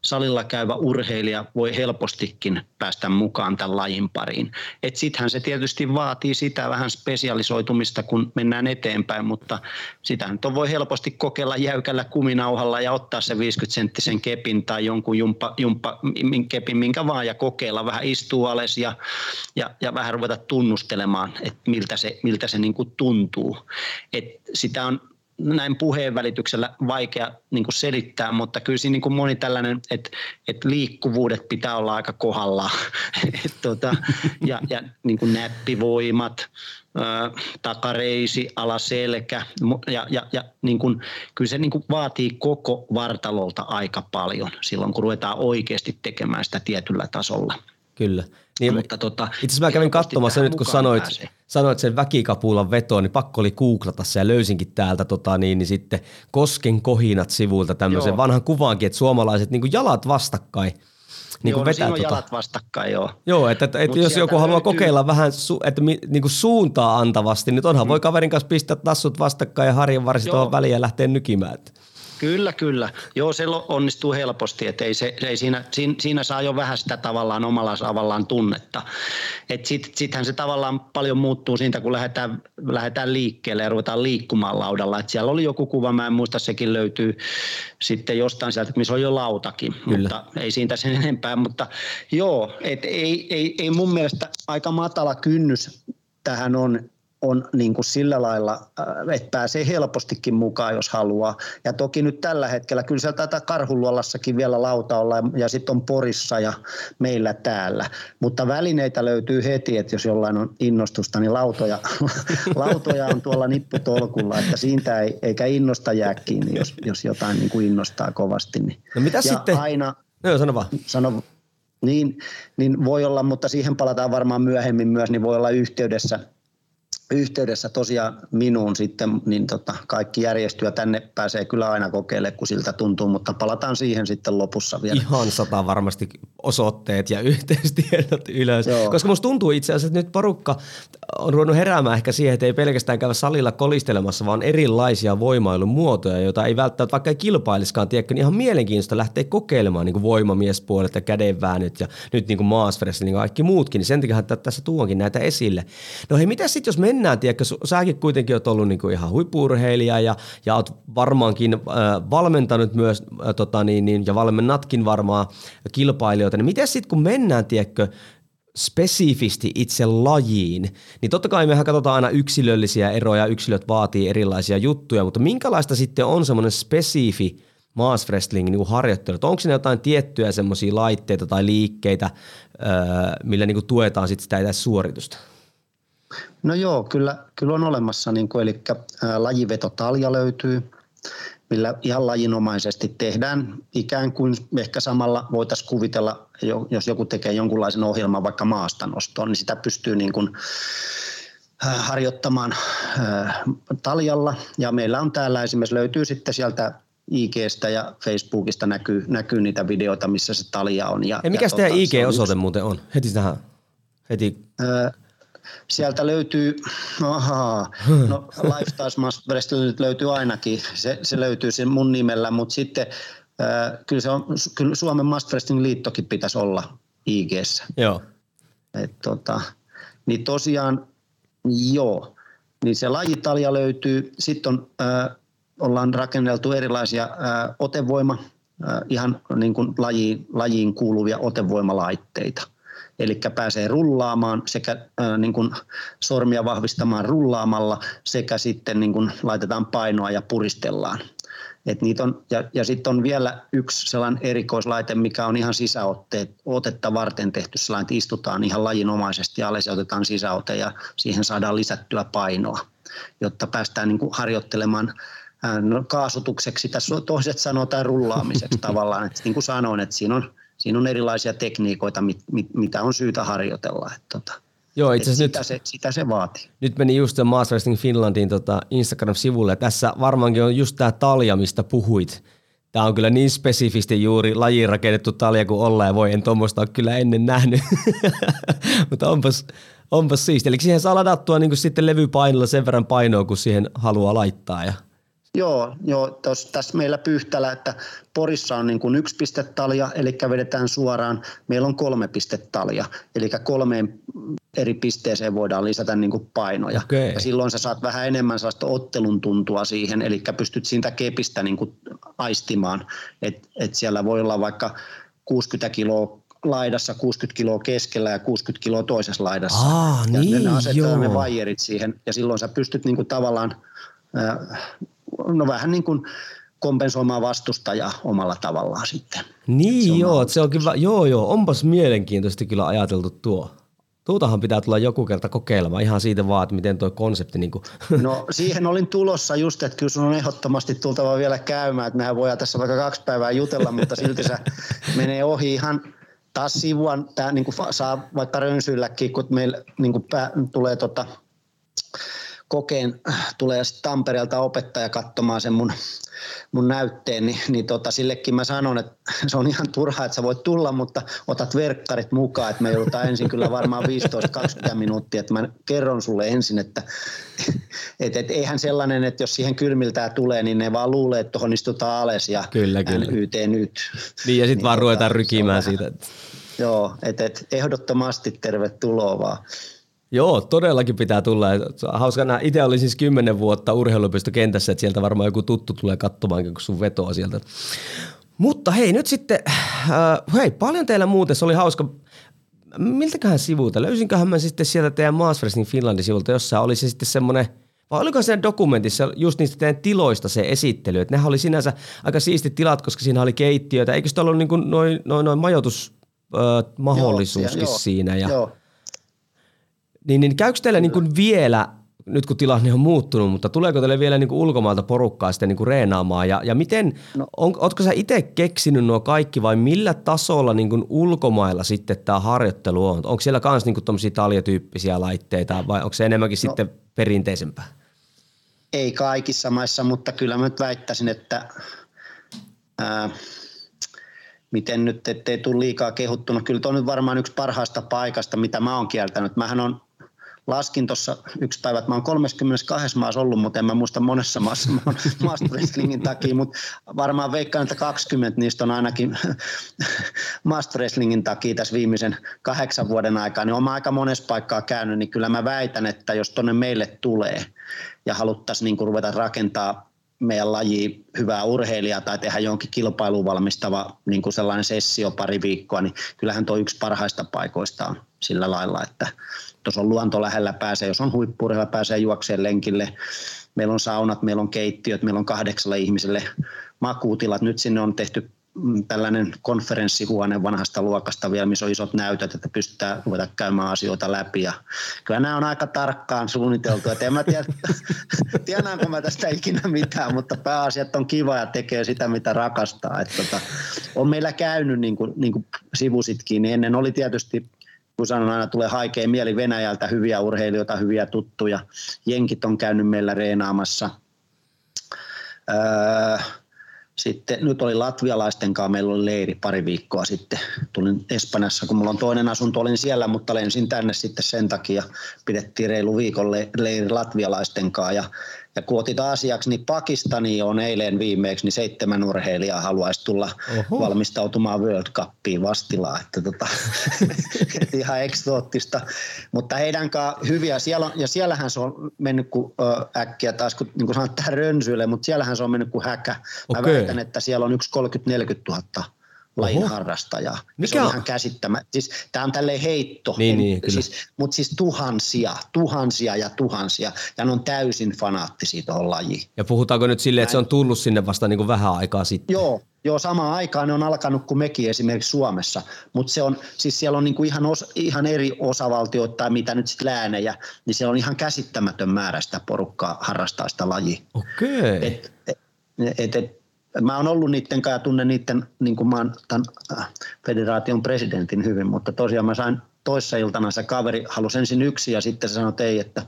salilla käyvä urheilija voi helpostikin päästä mukaan tämän lajin pariin. Sittenhän se tietysti vaatii sitä vähän spesialisoitumista, kun mennään eteenpäin, mutta sitä nyt voi helposti kokeilla jäykällä kuminauhalla ja ottaa se 50-senttisen kepin tai jonkun jumpa, jumpa kepin, minkä vaan ja kokeilla vähän istua alas ja, ja, ja vähän ruveta tunnustelemaan, että miltä se, miltä se niin kuin tuntuu. Et sitä on näin puheen välityksellä vaikea niin kuin selittää, mutta kyllä siinä niin kuin moni tällainen, että, että liikkuvuudet pitää olla aika kohdalla [LAUGHS] et, tota, ja, ja niin kuin näppivoimat, ää, takareisi, alaselkä ja, ja, ja niin kuin, kyllä se niin kuin vaatii koko vartalolta aika paljon silloin, kun ruvetaan oikeasti tekemään sitä tietyllä tasolla. Kyllä. Niin, mutta tota, itse asiassa mä kävin katsomassa nyt, kun sanoit, sanoit sen väkikapuulan vetoon, niin pakko oli googlata se ja löysinkin täältä tota, niin, niin sitten Kosken kohinat sivuilta tämmöisen joo. vanhan kuvaankin, että suomalaiset niin jalat vastakkain – niin joo, no vetää no tota. jalat vastakkain, joo. Joo, että, että, että jos joku haluaa löytyy... kokeilla vähän su, että niin kuin suuntaa antavasti, niin onhan mm. voi kaverin kanssa pistää tassut vastakkain ja harjan varsin tuohon väliin ja lähteä nykimään. Kyllä, kyllä. Joo, se onnistuu helposti, että ei se, ei siinä, siinä, siinä, saa jo vähän sitä tavallaan omalla tavallaan tunnetta. Sitten sittenhän se tavallaan paljon muuttuu siitä, kun lähdetään, lähdetään liikkeelle ja ruvetaan liikkumaan laudalla. Et siellä oli joku kuva, mä en muista, sekin löytyy sitten jostain sieltä, missä on jo lautakin, kyllä. mutta ei siitä sen enempää. Mutta joo, et ei, ei, ei mun mielestä aika matala kynnys tähän on, on niin kuin sillä lailla, äh, että pääsee helpostikin mukaan, jos haluaa. Ja toki nyt tällä hetkellä, kyllä sieltä taitaa Karhuluolassakin vielä lauta olla, ja sitten on Porissa ja meillä täällä. Mutta välineitä löytyy heti, että jos jollain on innostusta, niin lautoja, [LAUGHS] lautoja on tuolla nipputolkulla, että siitä ei, eikä innosta jää kiinni, jos, jos jotain niin kuin innostaa kovasti. Niin. No mitä ja sitten? Aina, no, sano vaan. Sano, niin, niin voi olla, mutta siihen palataan varmaan myöhemmin myös, niin voi olla yhteydessä – yhteydessä tosiaan minuun sitten, niin tota, kaikki järjestyä tänne pääsee kyllä aina kokeilemaan, kun siltä tuntuu, mutta palataan siihen sitten lopussa vielä. Ihan sata varmasti osoitteet ja [LAUGHS] yhteystiedot ylös, Joo. koska musta tuntuu itse asiassa, että nyt porukka on ruvennut heräämään ehkä siihen, että ei pelkästään käydä salilla kolistelemassa, vaan erilaisia voimailumuotoja, joita ei välttämättä vaikka ei kilpailiskaan, tiedätkö, niin ihan mielenkiintoista lähteä kokeilemaan niin kuin voimamiespuolet ja kädenväänyt ja nyt niin kuin maasfress, niin kaikki muutkin, niin sen takia tässä tuonkin näitä esille. No hei, mitä sitten jos mennään mennään, tiedätkö, säkin kuitenkin oot ollut kuin ihan huippurheilija ja, ja oot varmaankin äh, valmentanut myös äh, tota niin, niin, ja valmennatkin varmaan kilpailijoita, niin miten sitten kun mennään, tiedätkö, spesifisti itse lajiin, niin totta kai mehän katsotaan aina yksilöllisiä eroja, yksilöt vaatii erilaisia juttuja, mutta minkälaista sitten on semmoinen spesifi mass wrestling niin harjoittelut? Onko siinä jotain tiettyjä semmoisia laitteita tai liikkeitä, millä niin kuin tuetaan sit sitä suoritusta? No joo, kyllä, kyllä on olemassa, niin kuin, eli lajivetotalja löytyy, millä ihan lajinomaisesti tehdään ikään kuin ehkä samalla voitaisiin kuvitella, jos joku tekee jonkunlaisen ohjelman vaikka maastanostoon, niin sitä pystyy niin kuin harjoittamaan taljalla. Ja meillä on täällä esimerkiksi löytyy sitten sieltä IGstä ja Facebookista näkyy, näkyy niitä videoita, missä se talja on. Ja, ja mikä ja teidän IG-osoite on muuten on? Heti tähän. Heti. Sieltä löytyy, ahaa, no Lifestyle Must nyt löytyy ainakin, se, se löytyy sen mun nimellä, mutta sitten äh, kyllä, se on, kyllä Suomen Must Wrestling liittokin pitäisi olla ig Joo. Et, tota, niin tosiaan, joo, niin se lajitalja löytyy, sitten on, äh, ollaan rakenneltu erilaisia äh, otevoima, äh, ihan niin kuin lajiin, lajiin kuuluvia otevoimalaitteita – eli pääsee rullaamaan sekä ää, niin kuin sormia vahvistamaan rullaamalla sekä sitten niin kuin laitetaan painoa ja puristellaan. Et niitä on, ja, ja sitten on vielä yksi sellainen erikoislaite, mikä on ihan sisäotetta varten tehty sellainen, että istutaan ihan lajinomaisesti alas ja otetaan sisäote ja siihen saadaan lisättyä painoa, jotta päästään niin kuin harjoittelemaan no, kaasutukseksi, tässä toiset sanoo tai rullaamiseksi [LAUGHS] tavallaan. että niin kuin sanoin, että siinä on siinä on erilaisia tekniikoita, mit, mit, mitä on syytä harjoitella. Että tota, Joo, itse asiassa sitä, nyt, se, sitä se vaatii. Nyt meni just Master Wrestling Finlandin tota Instagram-sivulle. Tässä varmaankin on just tämä talja, mistä puhuit. Tämä on kyllä niin spesifisti juuri lajiin rakennettu talja kuin ollaan voi. En tuommoista ole kyllä ennen nähnyt, [LAUGHS] mutta onpas, onpas siisti. Eli siihen saa ladattua niin sitten levypainolla sen verran painoa, kun siihen haluaa laittaa. Ja Joo, joo tos, tässä meillä Pyhtälä, että Porissa on niin kuin yksi pistetalja, eli vedetään suoraan. Meillä on kolme pistetalja, eli kolmeen eri pisteeseen voidaan lisätä niin kuin painoja. Okay. Ja silloin sä saat vähän enemmän sellaista ottelun tuntua siihen, eli pystyt siitä kepistä niin kuin aistimaan, että et siellä voi olla vaikka 60 kiloa laidassa, 60 kiloa keskellä ja 60 kiloa toisessa laidassa. Aa, ja niin, ne asettaa joo. ne vaijerit siihen, ja silloin sä pystyt niin kuin tavallaan no vähän niin kuin kompensoimaan vastustajaa omalla tavallaan sitten. Niin se joo, se on kyllä, joo joo, onpas mielenkiintoisesti kyllä ajateltu tuo. Tuutahan pitää tulla joku kerta kokeilemaan ihan siitä vaan, että miten tuo konsepti... Niin kuin. [LAUGHS] No siihen olin tulossa just, että kyllä sun on ehdottomasti tultava vielä käymään, että mehän voidaan tässä vaikka kaksi päivää jutella, mutta silti se [LAUGHS] menee ohi ihan taas sivua, tämä niin kuin saa vaikka rönsyilläkin, kun meillä niin kuin pää, tulee tota, kokeen, tulee sitten Tampereelta opettaja katsomaan sen mun, mun näytteen, niin, niin tota, sillekin mä sanon, että [LAUGHS] se on ihan turhaa, että sä voit tulla, mutta otat verkkarit mukaan, että me joudutaan ensin kyllä varmaan [LAUGHS] 15-20 minuuttia, että mä kerron sulle ensin, että [LAUGHS] et, et, eihän sellainen, että jos siihen kylmiltää tulee, niin ne vaan luulee, että tuohon istutaan ales ja kyllä, kyllä. NYT nyt. Niin ja sitten niin, vaan tota, ruvetaan rykimään siitä. Joo, että et, ehdottomasti tervetuloa vaan. Joo, todellakin pitää tulla. Hauska nähdä. Itse olin siis kymmenen vuotta kentässä, että sieltä varmaan joku tuttu tulee katsomaan, kun sun vetoa sieltä. Mutta hei, nyt sitten, äh, hei, paljon teillä muuten, se oli hauska. Miltäköhän sivulta? Löysinköhän mä sitten sieltä teidän Mass Wrestling Finlandin sivulta, jossa oli se sitten semmoinen, vai oliko siinä dokumentissa just niistä teidän tiloista se esittely? Että nehän oli sinänsä aika siistit tilat, koska siinä oli keittiöitä. Eikö sitä ollut niin noin noi, noi majoitusmahdollisuuskin äh, siinä? Ja, joo niin, niin käykö teille niin kuin vielä, nyt kun tilanne on muuttunut, mutta tuleeko teille vielä niin kuin ulkomailta porukkaa sitten niin kuin reenaamaan? Ja, ja miten, no. on, ootko sä itse keksinyt nuo kaikki vai millä tasolla niin kuin ulkomailla sitten tämä harjoittelu on? Onko siellä myös niin tuommoisia taljatyyppisiä laitteita vai onko se enemmänkin no. sitten perinteisempää? Ei kaikissa maissa, mutta kyllä mä nyt väittäisin, että ää, miten nyt, ettei tule liikaa kehuttuna. Kyllä tuo on nyt varmaan yksi parhaista paikasta, mitä mä oon kieltänyt. Mähän on laskin tuossa yksi päivä, että mä oon 32 maassa ollut, mutta en mä muista monessa maassa [LAUGHS] wrestlingin takia, mutta varmaan veikkaan, että 20 niistä on ainakin [LAUGHS] master wrestlingin takia tässä viimeisen kahdeksan vuoden aikaa, niin on aika monessa paikkaa käynyt, niin kyllä mä väitän, että jos tonne meille tulee ja haluttaisiin niin ruveta rakentaa meidän laji hyvää urheilijaa tai tehdä jonkin kilpailuun valmistava niin kuin sellainen sessio pari viikkoa, niin kyllähän tuo yksi parhaista paikoista on sillä lailla, että tuossa on luonto lähellä pääsee, jos on huippurheilla pääsee juokseen lenkille meillä on saunat, meillä on keittiöt, meillä on kahdeksalle ihmiselle makuutilat. Nyt sinne on tehty Mm, tällainen konferenssihuone vanhasta luokasta vielä, missä on isot näytöt, että pystytään ruveta käymään asioita läpi. Ja kyllä nämä on aika tarkkaan suunniteltu. Että en mä tiedä, [LAUGHS] tiedänkö mä tästä ikinä mitään, mutta pääasiat on kiva ja tekee sitä, mitä rakastaa. Että tota, on meillä käynyt, niin kuin, niin kuin sivusitkin, niin ennen oli tietysti kun sanon aina, tulee haikea mieli Venäjältä, hyviä urheilijoita, hyviä tuttuja. Jenkit on käynyt meillä reenaamassa. Öö, sitten nyt oli latvialaisten kanssa, meillä oli leiri pari viikkoa sitten. Tulin Espanjassa, kun mulla on toinen asunto, olin siellä, mutta lensin tänne sitten sen takia. Pidettiin reilu viikon leiri latvialaisten kanssa ja ja kun otit asiaksi, niin Pakistani on eilen viimeksi, niin seitsemän urheilijaa haluaisi tulla Oho. valmistautumaan World Cupiin vastilaan. Että tota, [LAUGHS] ihan eksoottista. Mutta heidän hyviä. Siellä on, ja siellähän se on mennyt kuin ö, äkkiä taas, kun, niin kuin sanotaan, rönsyille, mutta siellähän se on mennyt kuin häkä. Mä okay. väitän, että siellä on yksi 30-40 000 lajin Oho. harrastajaa. Mikä se on, on ihan käsittämä. Siis, tämä on tälleen heitto, niin, niin, siis, mutta siis tuhansia, tuhansia ja tuhansia, ja ne on täysin fanaattisia tuohon lajiin. Ja puhutaanko nyt silleen, että se on tullut sinne vasta niin kuin vähän aikaa sitten? Joo, Joo, samaan aikaan ne on alkanut kuin mekin esimerkiksi Suomessa, mutta se on, siis siellä on niinku ihan, os, ihan eri osavaltioita tai mitä nyt sitten läänejä, niin se on ihan käsittämätön määrä sitä porukkaa harrastaa sitä lajia. Okei. Okay. Et, et, et, et, Mä oon ollut niiden kanssa ja tunnen niiden, niin kuin mä oon tämän äh, federaation presidentin hyvin, mutta tosiaan mä sain toissa iltana se kaveri, halusi ensin yksi ja sitten se sanoi, että ei, että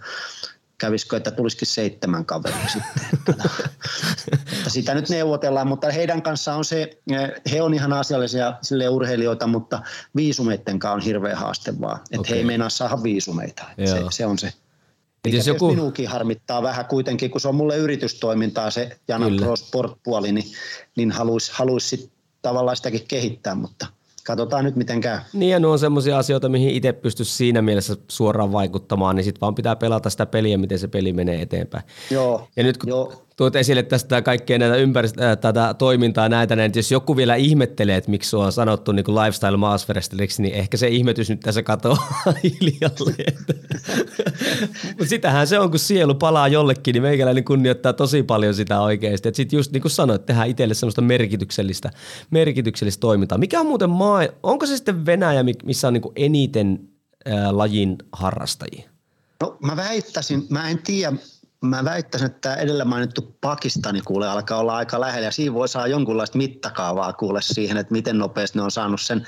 kävisikö, että tulisikin seitsemän kaveria sitten. Että, sitä nyt neuvotellaan, mutta heidän kanssaan on se, äh, he on ihan asiallisia sille urheilijoita, mutta viisumeiden kanssa on hirveän haastavaa. Että okay. he ei meinaa saada viisumeita. Se, se, on se mikä jos joku... minuukin harmittaa vähän kuitenkin, kun se on mulle yritystoimintaa se Jana Pro Sport-puoli, niin, niin haluaisi haluais tavallaan sitäkin kehittää, mutta katsotaan nyt miten käy. Niin ja nuo on semmoisia asioita, mihin itse pystyisi siinä mielessä suoraan vaikuttamaan, niin sitten vaan pitää pelata sitä peliä, miten se peli menee eteenpäin. Joo. Ja nyt kun joo tuot esille tästä kaikkea näitä ympärist- äh, tätä toimintaa näitä, niin jos joku vielä ihmettelee, että miksi on sanottu niin lifestyle maasveresteliksi, niin ehkä se ihmetys nyt tässä katoaa [LAUGHS] hiljalleen. Mutta sitähän se on, kun sielu palaa jollekin, niin meikäläinen kunnioittaa tosi paljon sitä oikeasti. Sitten just niin kuin sanoit, tehdään itselle semmoista merkityksellistä, merkityksellistä toimintaa. Mikä on muuten maa, onko se sitten Venäjä, missä on niin eniten äh, lajin harrastajia? No mä väittäisin, mä en tiedä, mä väittäisin, että tämä edellä mainittu Pakistani kuule alkaa olla aika lähellä ja siinä voi saada jonkunlaista mittakaavaa kuule siihen, että miten nopeasti ne on saanut sen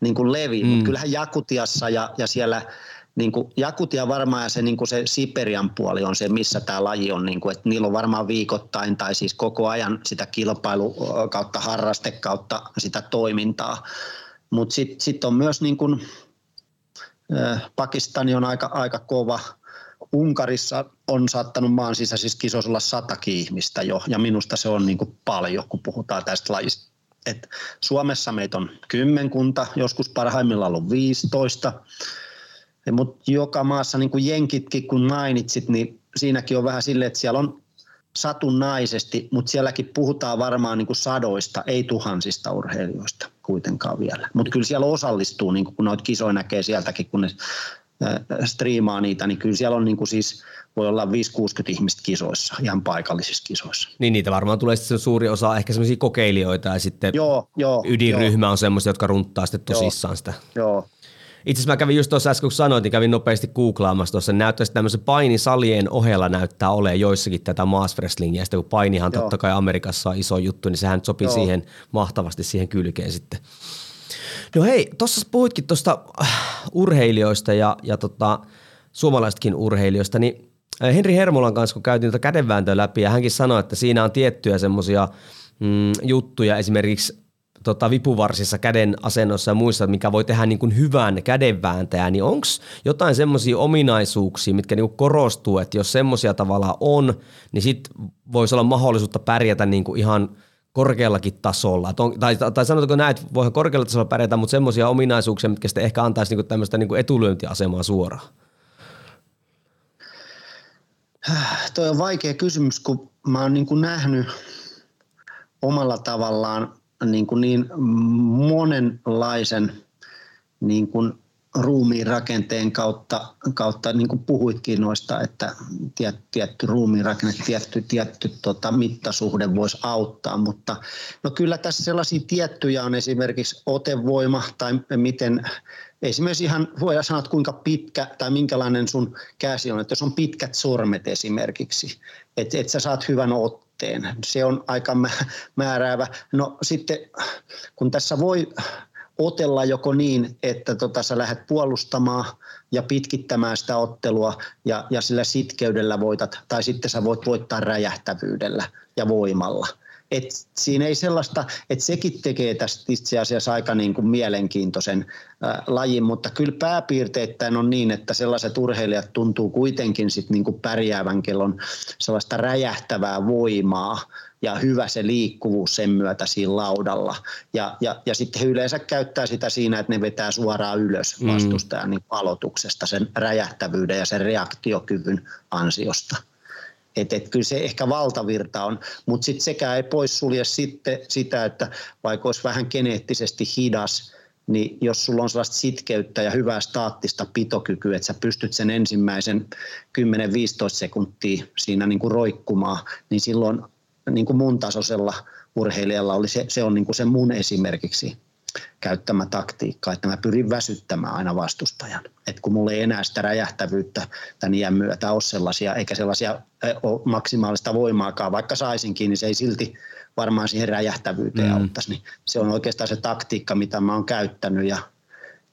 niin kuin leviin. Mm. Mutta kyllähän Jakutiassa ja, ja siellä niin kuin Jakutia varmaan ja se, niin kuin se Siperian puoli on se, missä tämä laji on, niin kuin, että niillä on varmaan viikoittain tai siis koko ajan sitä kilpailu kautta harraste kautta sitä toimintaa. Mutta sitten sit on myös niin kuin, Pakistani on aika, aika kova – Unkarissa on saattanut maan sisäisissä kisoissa olla satakin ihmistä jo, ja minusta se on niin kuin paljon, kun puhutaan tästä lajista. Et Suomessa meitä on kymmenkunta, joskus parhaimmillaan ollut 15, mutta joka maassa, niin kuin Jenkitkin kun mainitsit, niin siinäkin on vähän silleen, että siellä on satunnaisesti, mutta sielläkin puhutaan varmaan niin kuin sadoista, ei tuhansista urheilijoista kuitenkaan vielä. Mutta kyllä siellä osallistuu, niin kun noita kisoja näkee sieltäkin, kun ne striimaa niitä, niin kyllä siellä on niin kuin siis, voi olla 5-60 ihmistä kisoissa, ihan paikallisissa kisoissa. Niin niitä varmaan tulee sitten suuri osa ehkä semmoisia kokeilijoita ja sitten joo, joo, ydinryhmä joo. on semmoisia, jotka runttaa sitten tosissaan joo, sitä. Joo, itse asiassa mä kävin just tuossa äsken, kun sanoit, niin kävin nopeasti googlaamassa tuossa. Näyttäisi tämmöisen painisalien ohella näyttää olemaan joissakin tätä mass wrestlingia. Sitten kun painihan Joo. totta kai Amerikassa on iso juttu, niin sehän sopii Joo. siihen mahtavasti siihen kylkeen sitten. No hei, tuossa puhuitkin tuosta äh, urheilijoista ja, ja tota, suomalaisetkin urheilijoista, niin äh, Henri Hermolan kanssa, kun käytiin tuota kädenvääntöä läpi, ja hänkin sanoi, että siinä on tiettyjä semmoisia mm, juttuja, esimerkiksi tota, vipuvarsissa käden asennossa ja muissa, mikä voi tehdä niin kuin hyvän kädenvääntäjän, niin onko jotain semmoisia ominaisuuksia, mitkä niin kuin korostuu, että jos semmoisia tavallaan on, niin sitten voisi olla mahdollisuutta pärjätä niin kuin ihan – korkeallakin tasolla. On, tai, tai sanotaanko näin, että voihan korkealla tasolla pärjätä, mutta semmoisia ominaisuuksia, mitkä sitten ehkä antaisi niinku tämmöistä niinku etulyöntiasemaa suoraan. Toi on vaikea kysymys, kun mä oon niin kuin nähnyt omalla tavallaan niin, kuin niin monenlaisen niin kuin ruumiin rakenteen kautta, kautta niin kuin puhuitkin noista, että tiet, tietty ruumiin rakenne, tietty, tietty tota, mittasuhde voisi auttaa, mutta no kyllä tässä sellaisia tiettyjä on esimerkiksi otevoima tai miten esimerkiksi ihan voidaan sanoa, että kuinka pitkä tai minkälainen sun käsi on, että jos on pitkät sormet esimerkiksi, että et sä saat hyvän otteen, se on aika määräävä. No sitten kun tässä voi otella joko niin, että tota, sä lähdet puolustamaan ja pitkittämään sitä ottelua ja, ja sillä sitkeydellä voitat, tai sitten sä voit voittaa räjähtävyydellä ja voimalla. Et siinä ei sellaista, että sekin tekee tästä itse asiassa aika niin kuin mielenkiintoisen ää, lajin, mutta kyllä pääpiirteittäin on niin, että sellaiset urheilijat tuntuu kuitenkin sit niin kuin pärjäävän kellon sellaista räjähtävää voimaa, ja hyvä se liikkuvuus sen myötä siinä laudalla. Ja, ja, ja sitten he yleensä käyttää sitä siinä, että ne vetää suoraan ylös mm. vastustajan mm. niin aloituksesta sen räjähtävyyden ja sen reaktiokyvyn ansiosta. Et, et kyllä se ehkä valtavirta on, mutta sitten sekään ei poissulje sitten sitä, että vaikka olisi vähän geneettisesti hidas, niin jos sulla on sellaista sitkeyttä ja hyvää staattista pitokykyä, että sä pystyt sen ensimmäisen 10-15 sekuntia siinä niin kuin roikkumaan, niin silloin niin kuin mun tasoisella urheilijalla oli se, se on niin kuin se mun esimerkiksi käyttämä taktiikka, että mä pyrin väsyttämään aina vastustajan. Et kun mulla ei enää sitä räjähtävyyttä tämän iän myötä ole sellaisia, eikä sellaisia ole maksimaalista voimaakaan, vaikka saisinkin, niin se ei silti varmaan siihen räjähtävyyteen mm. auttaisi. Niin se on oikeastaan se taktiikka, mitä mä oon käyttänyt ja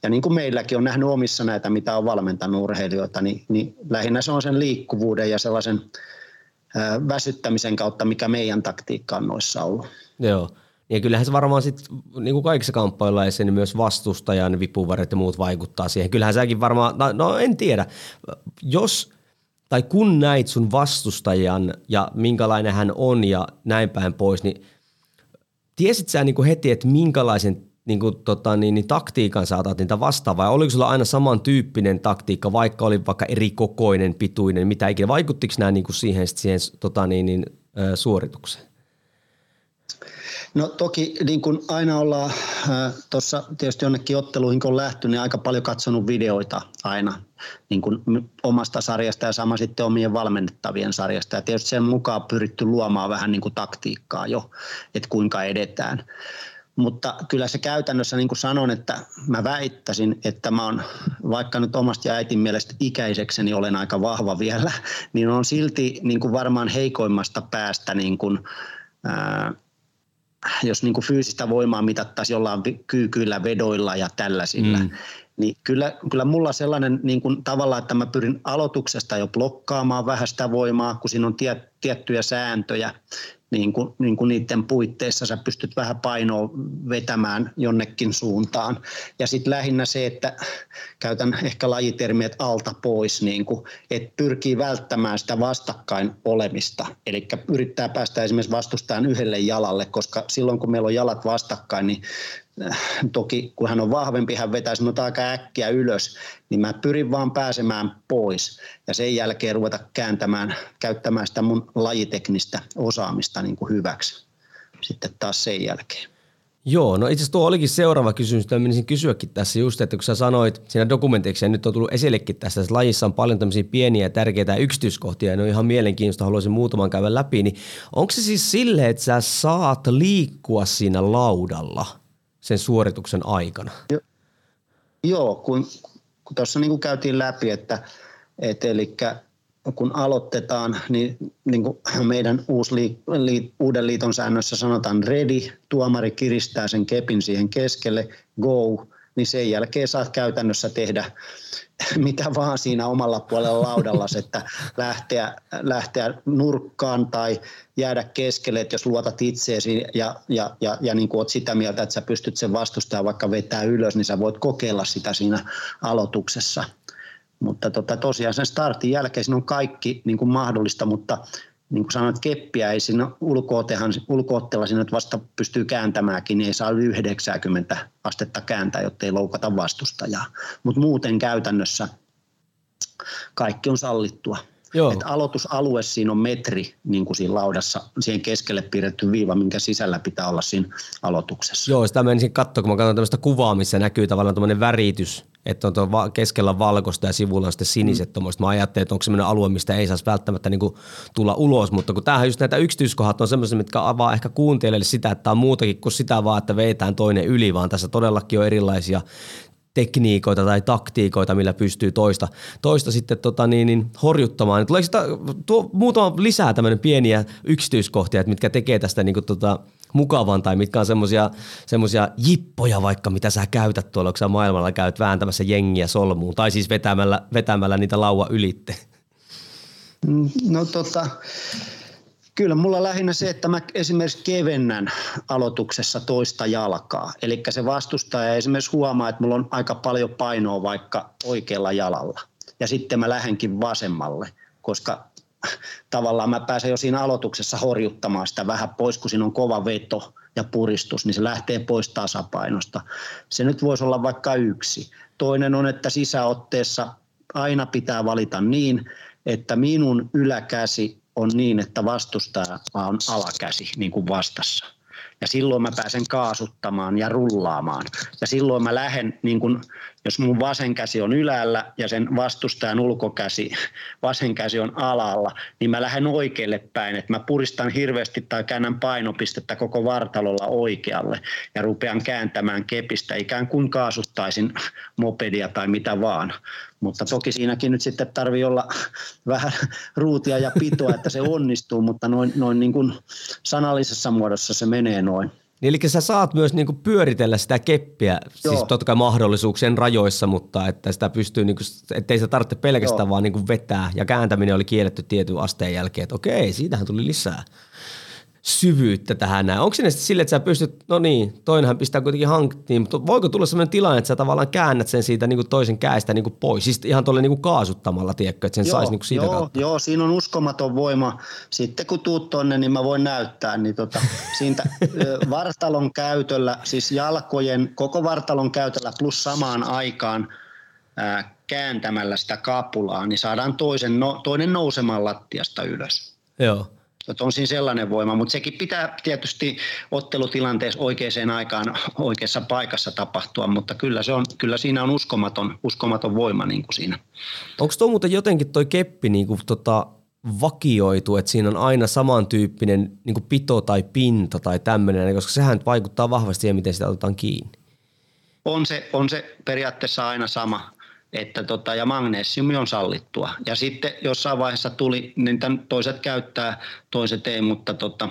ja niin kuin meilläkin on nähnyt omissa näitä, mitä on valmentanut urheilijoita, niin, niin lähinnä se on sen liikkuvuuden ja sellaisen väsyttämisen kautta, mikä meidän taktiikka on noissa ollut. Joo. Ja kyllähän se varmaan sitten, niin kuin kaikissa kamppailuissa, niin myös vastustajan vipuvaret ja muut vaikuttaa siihen. Kyllähän säkin varmaan, no, no en tiedä, jos tai kun näit sun vastustajan ja minkälainen hän on ja näin päin pois, niin tiesit sä niin kuin heti, että minkälaisen niin kuin, tota, niin, niin, taktiikan sä otat niitä vastaan vai oliko sulla aina samantyyppinen taktiikka, vaikka oli vaikka eri kokoinen, pituinen, mitä ikinä? Vaikuttiko nämä niin kuin siihen, siihen tota, niin, niin, suoritukseen? No toki niin kuin aina ollaan äh, tuossa tietysti jonnekin otteluihin kun on lähty, niin aika paljon katsonut videoita aina niin kuin omasta sarjasta ja sama sitten omien valmennettavien sarjasta. Ja tietysti sen mukaan pyritty luomaan vähän niin kuin taktiikkaa jo, että kuinka edetään. Mutta kyllä se käytännössä, niin kuin sanon, että mä väittäisin, että mä oon, vaikka nyt omasta ja äitin mielestä ikäisekseni olen aika vahva vielä, [LAUGHS] niin on silti niin kuin varmaan heikoimmasta päästä, niin kuin, ää, jos niin kuin fyysistä voimaa mitattaisiin jollain kyykyillä, vedoilla ja tällaisilla, mm. Niin kyllä, kyllä mulla sellainen niin kuin tavalla, että mä pyrin aloituksesta jo blokkaamaan vähän sitä voimaa, kun siinä on tie, tiettyjä sääntöjä, niin kuin, niin kuin niiden puitteissa sä pystyt vähän painoa vetämään jonnekin suuntaan. Ja sitten lähinnä se, että käytän ehkä lajitermiä, alta pois, niin kuin, että pyrkii välttämään sitä vastakkain olemista. Eli yrittää päästä esimerkiksi vastustajan yhdelle jalalle, koska silloin kun meillä on jalat vastakkain, niin toki kun hän on vahvempi, hän vetäisi minut aika äkkiä ylös, niin mä pyrin vaan pääsemään pois ja sen jälkeen ruveta kääntämään, käyttämään sitä mun lajiteknistä osaamista niin kuin hyväksi sitten taas sen jälkeen. Joo, no itse asiassa tuo olikin seuraava kysymys, mitä menisin kysyäkin tässä just, että kun sä sanoit siinä dokumentiksi, ja nyt on tullut esillekin tässä, että lajissa on paljon tämmöisiä pieniä ja tärkeitä yksityiskohtia, ja ne on ihan mielenkiintoista, haluaisin muutaman käydä läpi, niin onko se siis silleen, että sä saat liikkua siinä laudalla – sen suorituksen aikana? Jo, joo, kun, kun tuossa niin käytiin läpi, että, että eli kun aloitetaan, niin, niin kuin meidän uusi liik, li, uuden liiton säännössä sanotaan ready, tuomari kiristää sen kepin siihen keskelle, go, niin sen jälkeen saat käytännössä tehdä [LAUGHS] mitä vaan siinä omalla puolella laudalla, että lähteä, lähteä nurkkaan tai jäädä keskelle, että jos luotat itseesi ja, ja, ja, ja niin kuin olet sitä mieltä, että sä pystyt sen vastustamaan vaikka vetää ylös, niin sä voit kokeilla sitä siinä aloituksessa. Mutta tota, tosiaan sen startin jälkeen siinä on kaikki niin kuin mahdollista, mutta niin kuin sanoit, keppiä ei siinä ulkootteella siinä vasta pystyy kääntämäänkin, niin ei saa yli 90 astetta kääntää, jotta ei loukata vastustajaa. Mutta muuten käytännössä kaikki on sallittua. Joo. Et aloitusalue siinä on metri niin kuin siinä laudassa, siihen keskelle piirretty viiva, minkä sisällä pitää olla siinä aloituksessa. Joo, sitä menisin katsoa, kun mä katson tämmöistä kuvaa, missä näkyy tavallaan tämmöinen väritys – että on tuo keskellä valkoista ja sivulla on sitten siniset mm. Mä ajattelin, että onko sellainen alue, mistä ei saisi välttämättä niin kuin tulla ulos, mutta kun tämähän just näitä yksityiskohdat on semmoisia, mitkä avaa ehkä kuuntelijalle sitä, että tämä on muutakin kuin sitä vaan, että veetään toinen yli, vaan tässä todellakin on erilaisia tekniikoita tai taktiikoita, millä pystyy toista, toista sitten tota niin, niin horjuttamaan. Tuleeko sitä, tuo, muutama lisää tämmöinen pieniä yksityiskohtia, että mitkä tekee tästä niin kuin, tota, mukavan tai mitkä on semmoisia semmosia jippoja vaikka, mitä sä käytät tuolla, kun sä maailmalla käyt vääntämässä jengiä solmuun tai siis vetämällä, vetämällä niitä laua ylitte? Mm, no tota, Kyllä mulla lähinnä se, että mä esimerkiksi kevennän aloituksessa toista jalkaa. Eli se vastustaja esimerkiksi huomaa, että mulla on aika paljon painoa vaikka oikealla jalalla. Ja sitten mä lähdenkin vasemmalle, koska tavallaan mä pääsen jo siinä aloituksessa horjuttamaan sitä vähän pois, kun siinä on kova veto ja puristus, niin se lähtee pois tasapainosta. Se nyt voisi olla vaikka yksi. Toinen on, että sisäotteessa aina pitää valita niin, että minun yläkäsi on niin, että vastustaja on alakäsi niin kuin vastassa. Ja silloin mä pääsen kaasuttamaan ja rullaamaan. Ja silloin mä lähden, niin kun, jos mun vasen käsi on ylällä ja sen vastustajan ulkokäsi, [LAUGHS] vasen käsi on alalla, niin mä lähden oikealle päin. Että mä puristan hirveästi tai käännän painopistettä koko vartalolla oikealle ja rupean kääntämään kepistä ikään kuin kaasuttaisin mopedia tai mitä vaan. Mutta toki siinäkin nyt sitten tarvii olla [LAUGHS] vähän ruutia ja pitoa, että se onnistuu, mutta noin, noin niin kuin sanallisessa muodossa se menee noin. Niin eli sä saat myös niinku pyöritellä sitä keppiä, siis Joo. siis totta kai mahdollisuuksien rajoissa, mutta että sitä pystyy, niinku, ettei se tarvitse pelkästään Joo. vaan niinku vetää. Ja kääntäminen oli kielletty tietyn asteen jälkeen, että okei, siitähän tuli lisää syvyyttä tähän näin. Onko sinne sille, että sä pystyt, no niin, toinenhan pistää kuitenkin hanktiin, mutta voiko tulla sellainen tilanne, että sä tavallaan käännät sen siitä niin kuin toisen käestä niin kuin pois, siis ihan tuolle niin kuin kaasuttamalla, tiedätkö, että sen saisi niin kuin siitä joo, kautta? Joo, siinä on uskomaton voima. Sitten kun tuut tonne, niin mä voin näyttää, niin tota, siitä vartalon käytöllä, siis jalkojen, koko vartalon käytöllä plus samaan aikaan ää, kääntämällä sitä kapulaa, niin saadaan toisen, no, toinen nousemaan lattiasta ylös. Joo. Että on siinä sellainen voima, mutta sekin pitää tietysti ottelutilanteessa oikeaan aikaan oikeassa paikassa tapahtua, mutta kyllä, se on, kyllä siinä on uskomaton, uskomaton voima niin kuin siinä. Onko tuo muuten jotenkin toi keppi niin kuin tota vakioitu, että siinä on aina samantyyppinen niin kuin pito tai pinta tai tämmöinen, koska sehän vaikuttaa vahvasti siihen, miten sitä otetaan kiinni. On se, on se periaatteessa aina sama, että tota, ja magnesiumi on sallittua. Ja sitten jossain vaiheessa tuli, niin tämän toiset käyttää, toiset ei, mutta tota,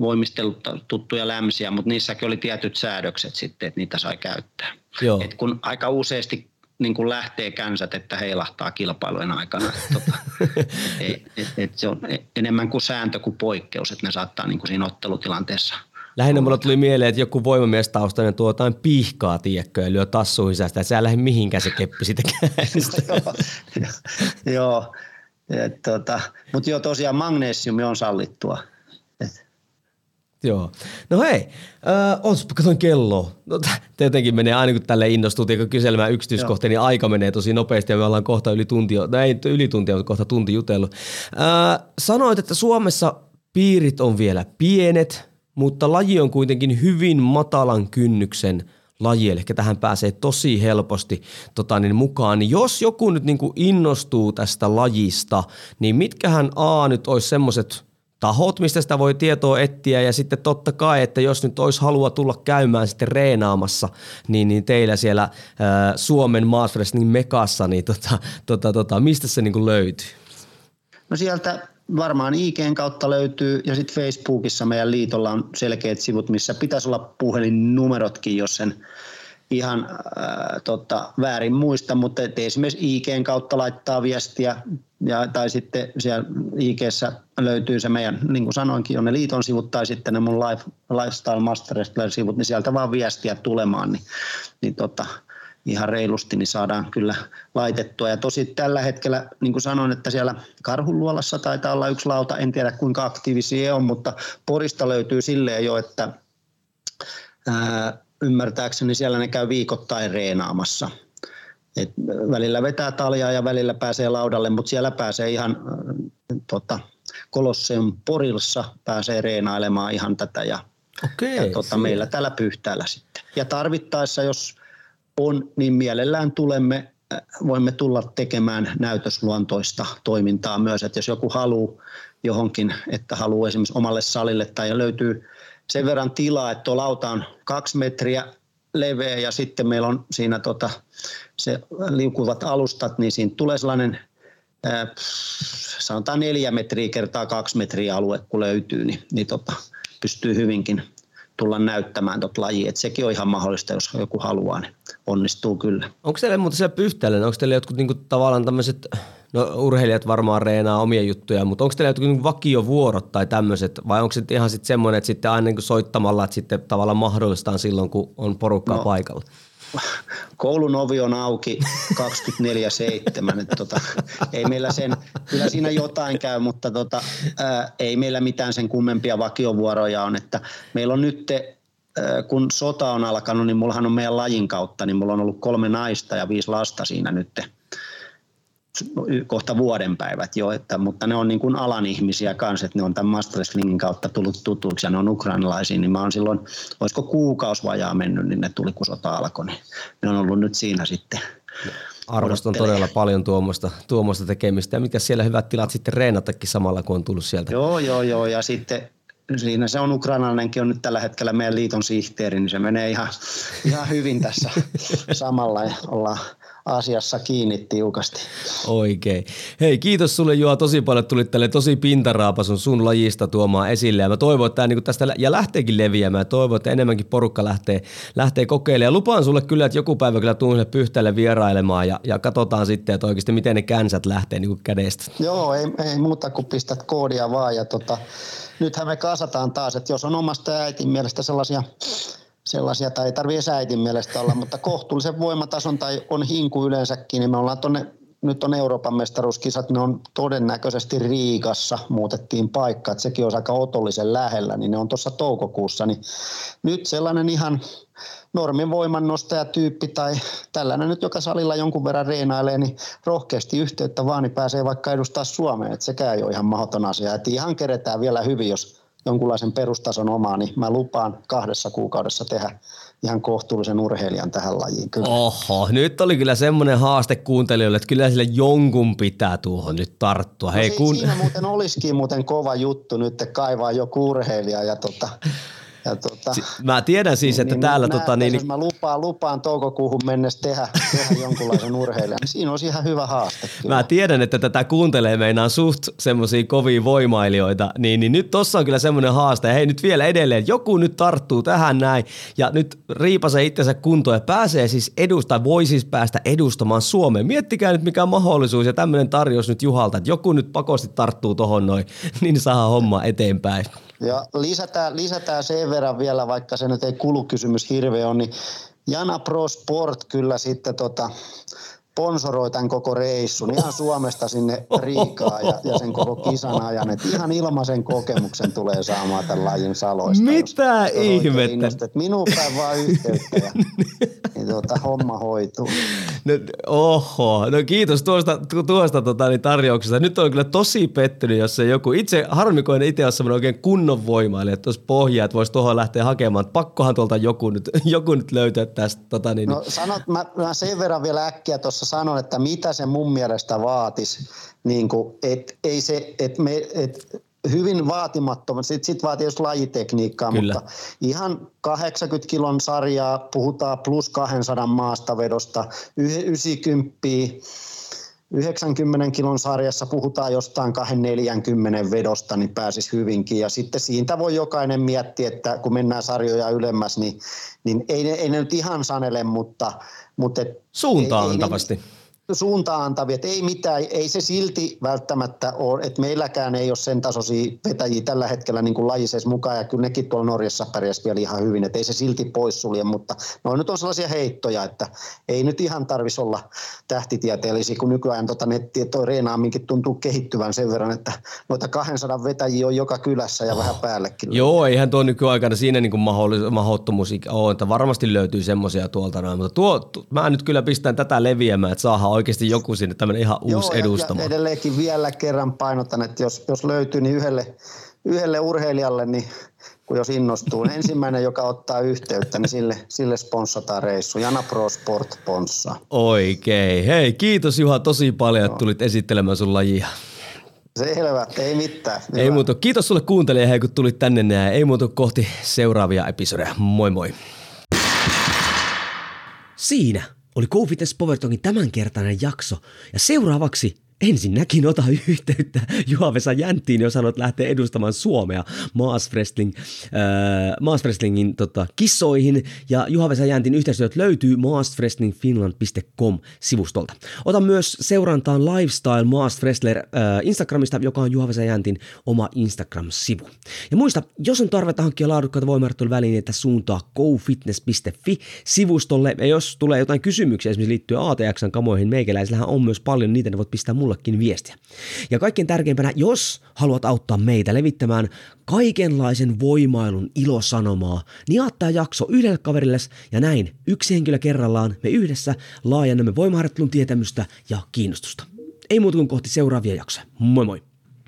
voimistelut tuttuja lämsiä, mutta niissäkin oli tietyt säädökset sitten, että niitä sai käyttää. Joo. Et kun aika useasti niin kun lähtee känsät, että heilahtaa kilpailujen aikana. Tota, [LAUGHS] et, et, et se on enemmän kuin sääntö kuin poikkeus, että ne saattaa niin kuin siinä ottelutilanteessa – Lähinnä mulla tuli mieleen, että joku voimamiestaustainen tuo jotain pihkaa, tiedätkö, ja lyö tassuihin sitä, että sä lähde mihinkään se keppi sitä [LAUGHS] Joo, tota, mutta joo, tosiaan magnesiumi on sallittua. Et. Joo. No hei, äh, otspa, katsoin kelloa. No, tietenkin menee aina kun tälle innostuu, kun kyselemään yksityiskohtia, niin aika menee tosi nopeasti ja me ollaan kohta yli tunti, no ei yli tuntia, mutta kohta tunti jutellut. Äh, sanoit, että Suomessa piirit on vielä pienet, mutta laji on kuitenkin hyvin matalan kynnyksen laji, eli tähän pääsee tosi helposti tota, niin mukaan. Niin jos joku nyt niin kuin innostuu tästä lajista, niin mitkähän A nyt olisi semmoiset tahot, mistä sitä voi tietoa etsiä ja sitten totta kai, että jos nyt olisi halua tulla käymään sitten reenaamassa, niin, niin teillä siellä ää, Suomen Wrestling Mekassa, niin tota, tota, tota, mistä se niin kuin löytyy? No sieltä varmaan IGn kautta löytyy ja sitten Facebookissa meidän liitolla on selkeät sivut, missä pitäisi olla puhelinnumerotkin, jos sen ihan äh, tota, väärin muista, mutta esimerkiksi IGn kautta laittaa viestiä ja, tai sitten siellä IGssä löytyy se meidän, niin kuin sanoinkin, on ne liiton sivut tai sitten ne mun life, Lifestyle Master sivut, niin sieltä vaan viestiä tulemaan, niin, niin tota, ihan reilusti, niin saadaan kyllä laitettua. Ja tosi tällä hetkellä, niin kuin sanoin, että siellä Karhunluolassa taitaa olla yksi lauta, en tiedä kuinka aktiivisia on, mutta Porista löytyy silleen jo, että ää, ymmärtääkseni siellä ne käy viikoittain reenaamassa. Et välillä vetää taljaa ja välillä pääsee laudalle, mutta siellä pääsee ihan äh, tota, Kolosseum Porilassa pääsee reenailemaan ihan tätä ja, Okei, ja tota, meillä täällä Pyhtäällä sitten. Ja tarvittaessa, jos on, niin mielellään tulemme voimme tulla tekemään näytösluontoista toimintaa myös, että jos joku haluaa johonkin, että haluaa esimerkiksi omalle salille tai löytyy sen verran tilaa, että tuo lauta on kaksi metriä leveä ja sitten meillä on siinä tota, se liukuvat alustat, niin siinä tulee sellainen ää, sanotaan neljä metriä kertaa kaksi metriä alue, kun löytyy, niin, niin tota, pystyy hyvinkin tulla näyttämään tuota lajia. Et sekin on ihan mahdollista, jos joku haluaa, niin onnistuu kyllä. Onko teillä muuten siellä pyhtäillä, onko teillä jotkut niinku tavallaan tämmöiset, no urheilijat varmaan reenaa omia juttuja, mutta onko teillä jotkut niinku vakiovuorot tai tämmöiset, vai onko se ihan sitten semmoinen, että sitten aina niinku soittamalla, että sitten tavallaan mahdollistaan silloin, kun on porukkaa no, paikalla? Koulun ovi on auki 24-7. tota, ei meillä sen, kyllä siinä jotain käy, mutta tota, ää, ei meillä mitään sen kummempia vakiovuoroja on. Että meillä on nyt, ää, kun sota on alkanut, niin mullahan on meidän lajin kautta, niin mulla on ollut kolme naista ja viisi lasta siinä nyt kohta vuodenpäivät jo, että, mutta ne on niin kuin alan ihmisiä kanssa, että ne on tämän Master Wrestlingin kautta tullut tutuksi ja ne on ukrainalaisia, niin mä oon silloin, olisiko kuukausi vajaa mennyt, niin ne tuli kun sota alkoi, niin ne on ollut nyt siinä sitten. Arvostan todella paljon tuommoista, tuommoista tekemistä ja mitkä siellä hyvät tilat sitten reenatakin samalla, kun on tullut sieltä. Joo, joo, joo ja sitten siinä se on ukrainalainenkin on nyt tällä hetkellä meidän liiton sihteeri, niin se menee ihan, ihan hyvin tässä [LAUGHS] samalla ja ollaan asiassa kiinni tiukasti. Oikein. Hei, kiitos sulle Juha tosi paljon, tulit tälle tosi pintaraapasun sun lajista tuomaan esille ja mä toivon, että tämä niin tästä ja lähteekin leviämään. Toivon, että enemmänkin porukka lähtee, lähtee kokeilemaan. Ja lupaan sulle kyllä, että joku päivä kyllä tuun pyhtälle vierailemaan ja, ja katsotaan sitten, että oikeasti miten ne känsät lähtee niin kuin kädestä. Joo, ei, ei muuta kuin pistät koodia vaan ja tota, nythän me kasataan taas, että jos on omasta äitin mielestä sellaisia sellaisia, tai ei tarvitse äitin mielestä olla, mutta kohtuullisen voimatason tai on hinku yleensäkin, niin me ollaan tuonne nyt on Euroopan mestaruuskisat, ne on todennäköisesti Riikassa, muutettiin paikka, että sekin on aika otollisen lähellä, niin ne on tuossa toukokuussa, niin nyt sellainen ihan normin voimannostajatyyppi tai tällainen nyt, joka salilla jonkun verran reenailee, niin rohkeasti yhteyttä vaan, niin pääsee vaikka edustaa Suomeen, että sekään ei ole ihan mahdoton asia, että ihan keretään vielä hyvin, jos jonkunlaisen perustason omaa, niin mä lupaan kahdessa kuukaudessa tehdä ihan kohtuullisen urheilijan tähän lajiin. Kyllä. Oho, nyt oli kyllä semmoinen haaste kuuntelijoille, että kyllä sille jonkun pitää tuohon nyt tarttua. No Hei, kun... Siinä muuten olisikin muuten kova juttu nyt kaivaa joku urheilija ja tota, [LAUGHS] ja tota, mä tiedän siis, että niin, täällä... Mä, tota, niin, mä lupaan, lupaan toukokuuhun mennessä tehdä, tehdä jonkunlaisen urheilijan. Siinä olisi ihan hyvä haaste. Kyllä. Mä tiedän, että tätä kuuntelee meinaan suht semmoisia kovia voimailijoita, niin, niin nyt tossa on kyllä semmoinen haaste. Ja hei nyt vielä edelleen, joku nyt tarttuu tähän näin ja nyt riipasee itsensä kuntoon ja pääsee siis edustaa, voi siis päästä edustamaan Suomeen. Miettikää nyt mikä on mahdollisuus ja tämmöinen tarjous nyt Juhalta, että joku nyt pakosti tarttuu tohon noin, niin saa homma eteenpäin. Ja lisätään, lisätään sen verran vielä, vaikka se nyt ei kulukysymys hirveä on, niin Jana Pro Sport kyllä sitten tota, sponsoroi tämän koko reissun ihan Suomesta sinne Riikaan ja, ja sen koko kisan ajan. Et ihan ilmaisen kokemuksen tulee saamaan tämän lajin saloista. Mitä jos, ihmettä? Minuun päin vaan yhteyttä ja niin tuota, homma hoituu. No, oho, no kiitos tuosta, tuosta tota, niin tarjouksesta. Nyt on kyllä tosi pettynyt, jos se joku, itse harmikoinen itse on semmoinen oikein kunnon voimailija, että tuossa pohjaa, että voisi tuohon lähteä hakemaan. Pakkohan tuolta joku nyt, joku nyt löytää tästä. Tota, niin, no sanot, mä, mä sen verran vielä äkkiä tuossa tuossa sanon, että mitä se mun mielestä vaatisi, niin kuin, et, ei se, et me, et, hyvin vaatimattomat, sitten sit vaatii just lajitekniikkaa, Kyllä. mutta ihan 80 kilon sarjaa, puhutaan plus 200 maastavedosta, 90 90 kilon sarjassa puhutaan jostain 240 vedosta, niin pääsisi hyvinkin. Ja sitten siitä voi jokainen miettiä, että kun mennään sarjoja ylemmäs, niin, niin ei, ne, ei ne nyt ihan sanele, mutta, mutta et, Suuntaan antavasti. Ei, suuntaan antavia, että ei mitään, ei se silti välttämättä ole, että meilläkään ei ole sen tasoisia vetäjiä tällä hetkellä niin kuin lajisessa mukaan, ja kyllä nekin tuolla Norjassa pärjäsi vielä ihan hyvin, että ei se silti poissulje, mutta no nyt on sellaisia heittoja, että ei nyt ihan tarvitsisi olla tähtitieteellisiä, kun nykyään tota nettiä toi reenaaminkin tuntuu kehittyvän sen verran, että noita 200 vetäjiä on joka kylässä ja oh. vähän päällekin. Joo, eihän tuo nykyaikana siinä niin kuin mahdottomuus ole, että varmasti löytyy semmoisia tuolta noin, mutta tuo, mä nyt kyllä pistän tätä leviämään, että saadaan oikeasti joku sinne tämmöinen ihan uusi Joo, edustama. Ja edelleenkin vielä kerran painotan, että jos, jos löytyy, niin yhdelle, yhdelle urheilijalle, niin kun jos innostuu, niin ensimmäinen, joka ottaa yhteyttä, niin sille, sille sponssataan reissu. Jana Pro Sport sponssa. Oikein. Hei, kiitos Juha tosi paljon, että tulit esittelemään sun lajia. Selvä, ei mitään. Hyvä. Ei muuta. Kiitos sulle kuuntelija, hei, kun tulit tänne. Ja ei muuta kohti seuraavia episodeja. Moi moi. Siinä oli GoFitness Powertalkin tämänkertainen jakso. Ja seuraavaksi ensinnäkin ota yhteyttä Juha-Vesa Jänttiin, jos haluat lähteä edustamaan Suomea Maas Wrestling, äh, Maas Wrestlingin tota, kissoihin. Ja Juha-Vesa Jäntin yhteistyöt löytyy maaswrestlingfinland.com-sivustolta. Ota myös seurantaan Lifestyle Maas Wrestler äh, Instagramista, joka on Juha-Vesa Jäntin oma Instagram-sivu. Ja muista, jos on tarvetta hankkia laadukkaita voimaharjoitteluvälineitä, suuntaa gofitness.fi-sivustolle. Ja jos tulee jotain kysymyksiä esimerkiksi liittyen ATXn kamoihin, meikäläisillähän on myös paljon, niitä ne voit pistää mulle mullekin viestiä. Ja kaikkein tärkeimpänä, jos haluat auttaa meitä levittämään kaikenlaisen voimailun ilosanomaa, niin jaattaa jakso yhdelle kaverille ja näin yksi henkilö kerrallaan me yhdessä laajennamme voimaharjoittelun tietämystä ja kiinnostusta. Ei muuta kuin kohti seuraavia jaksoja. Moi moi!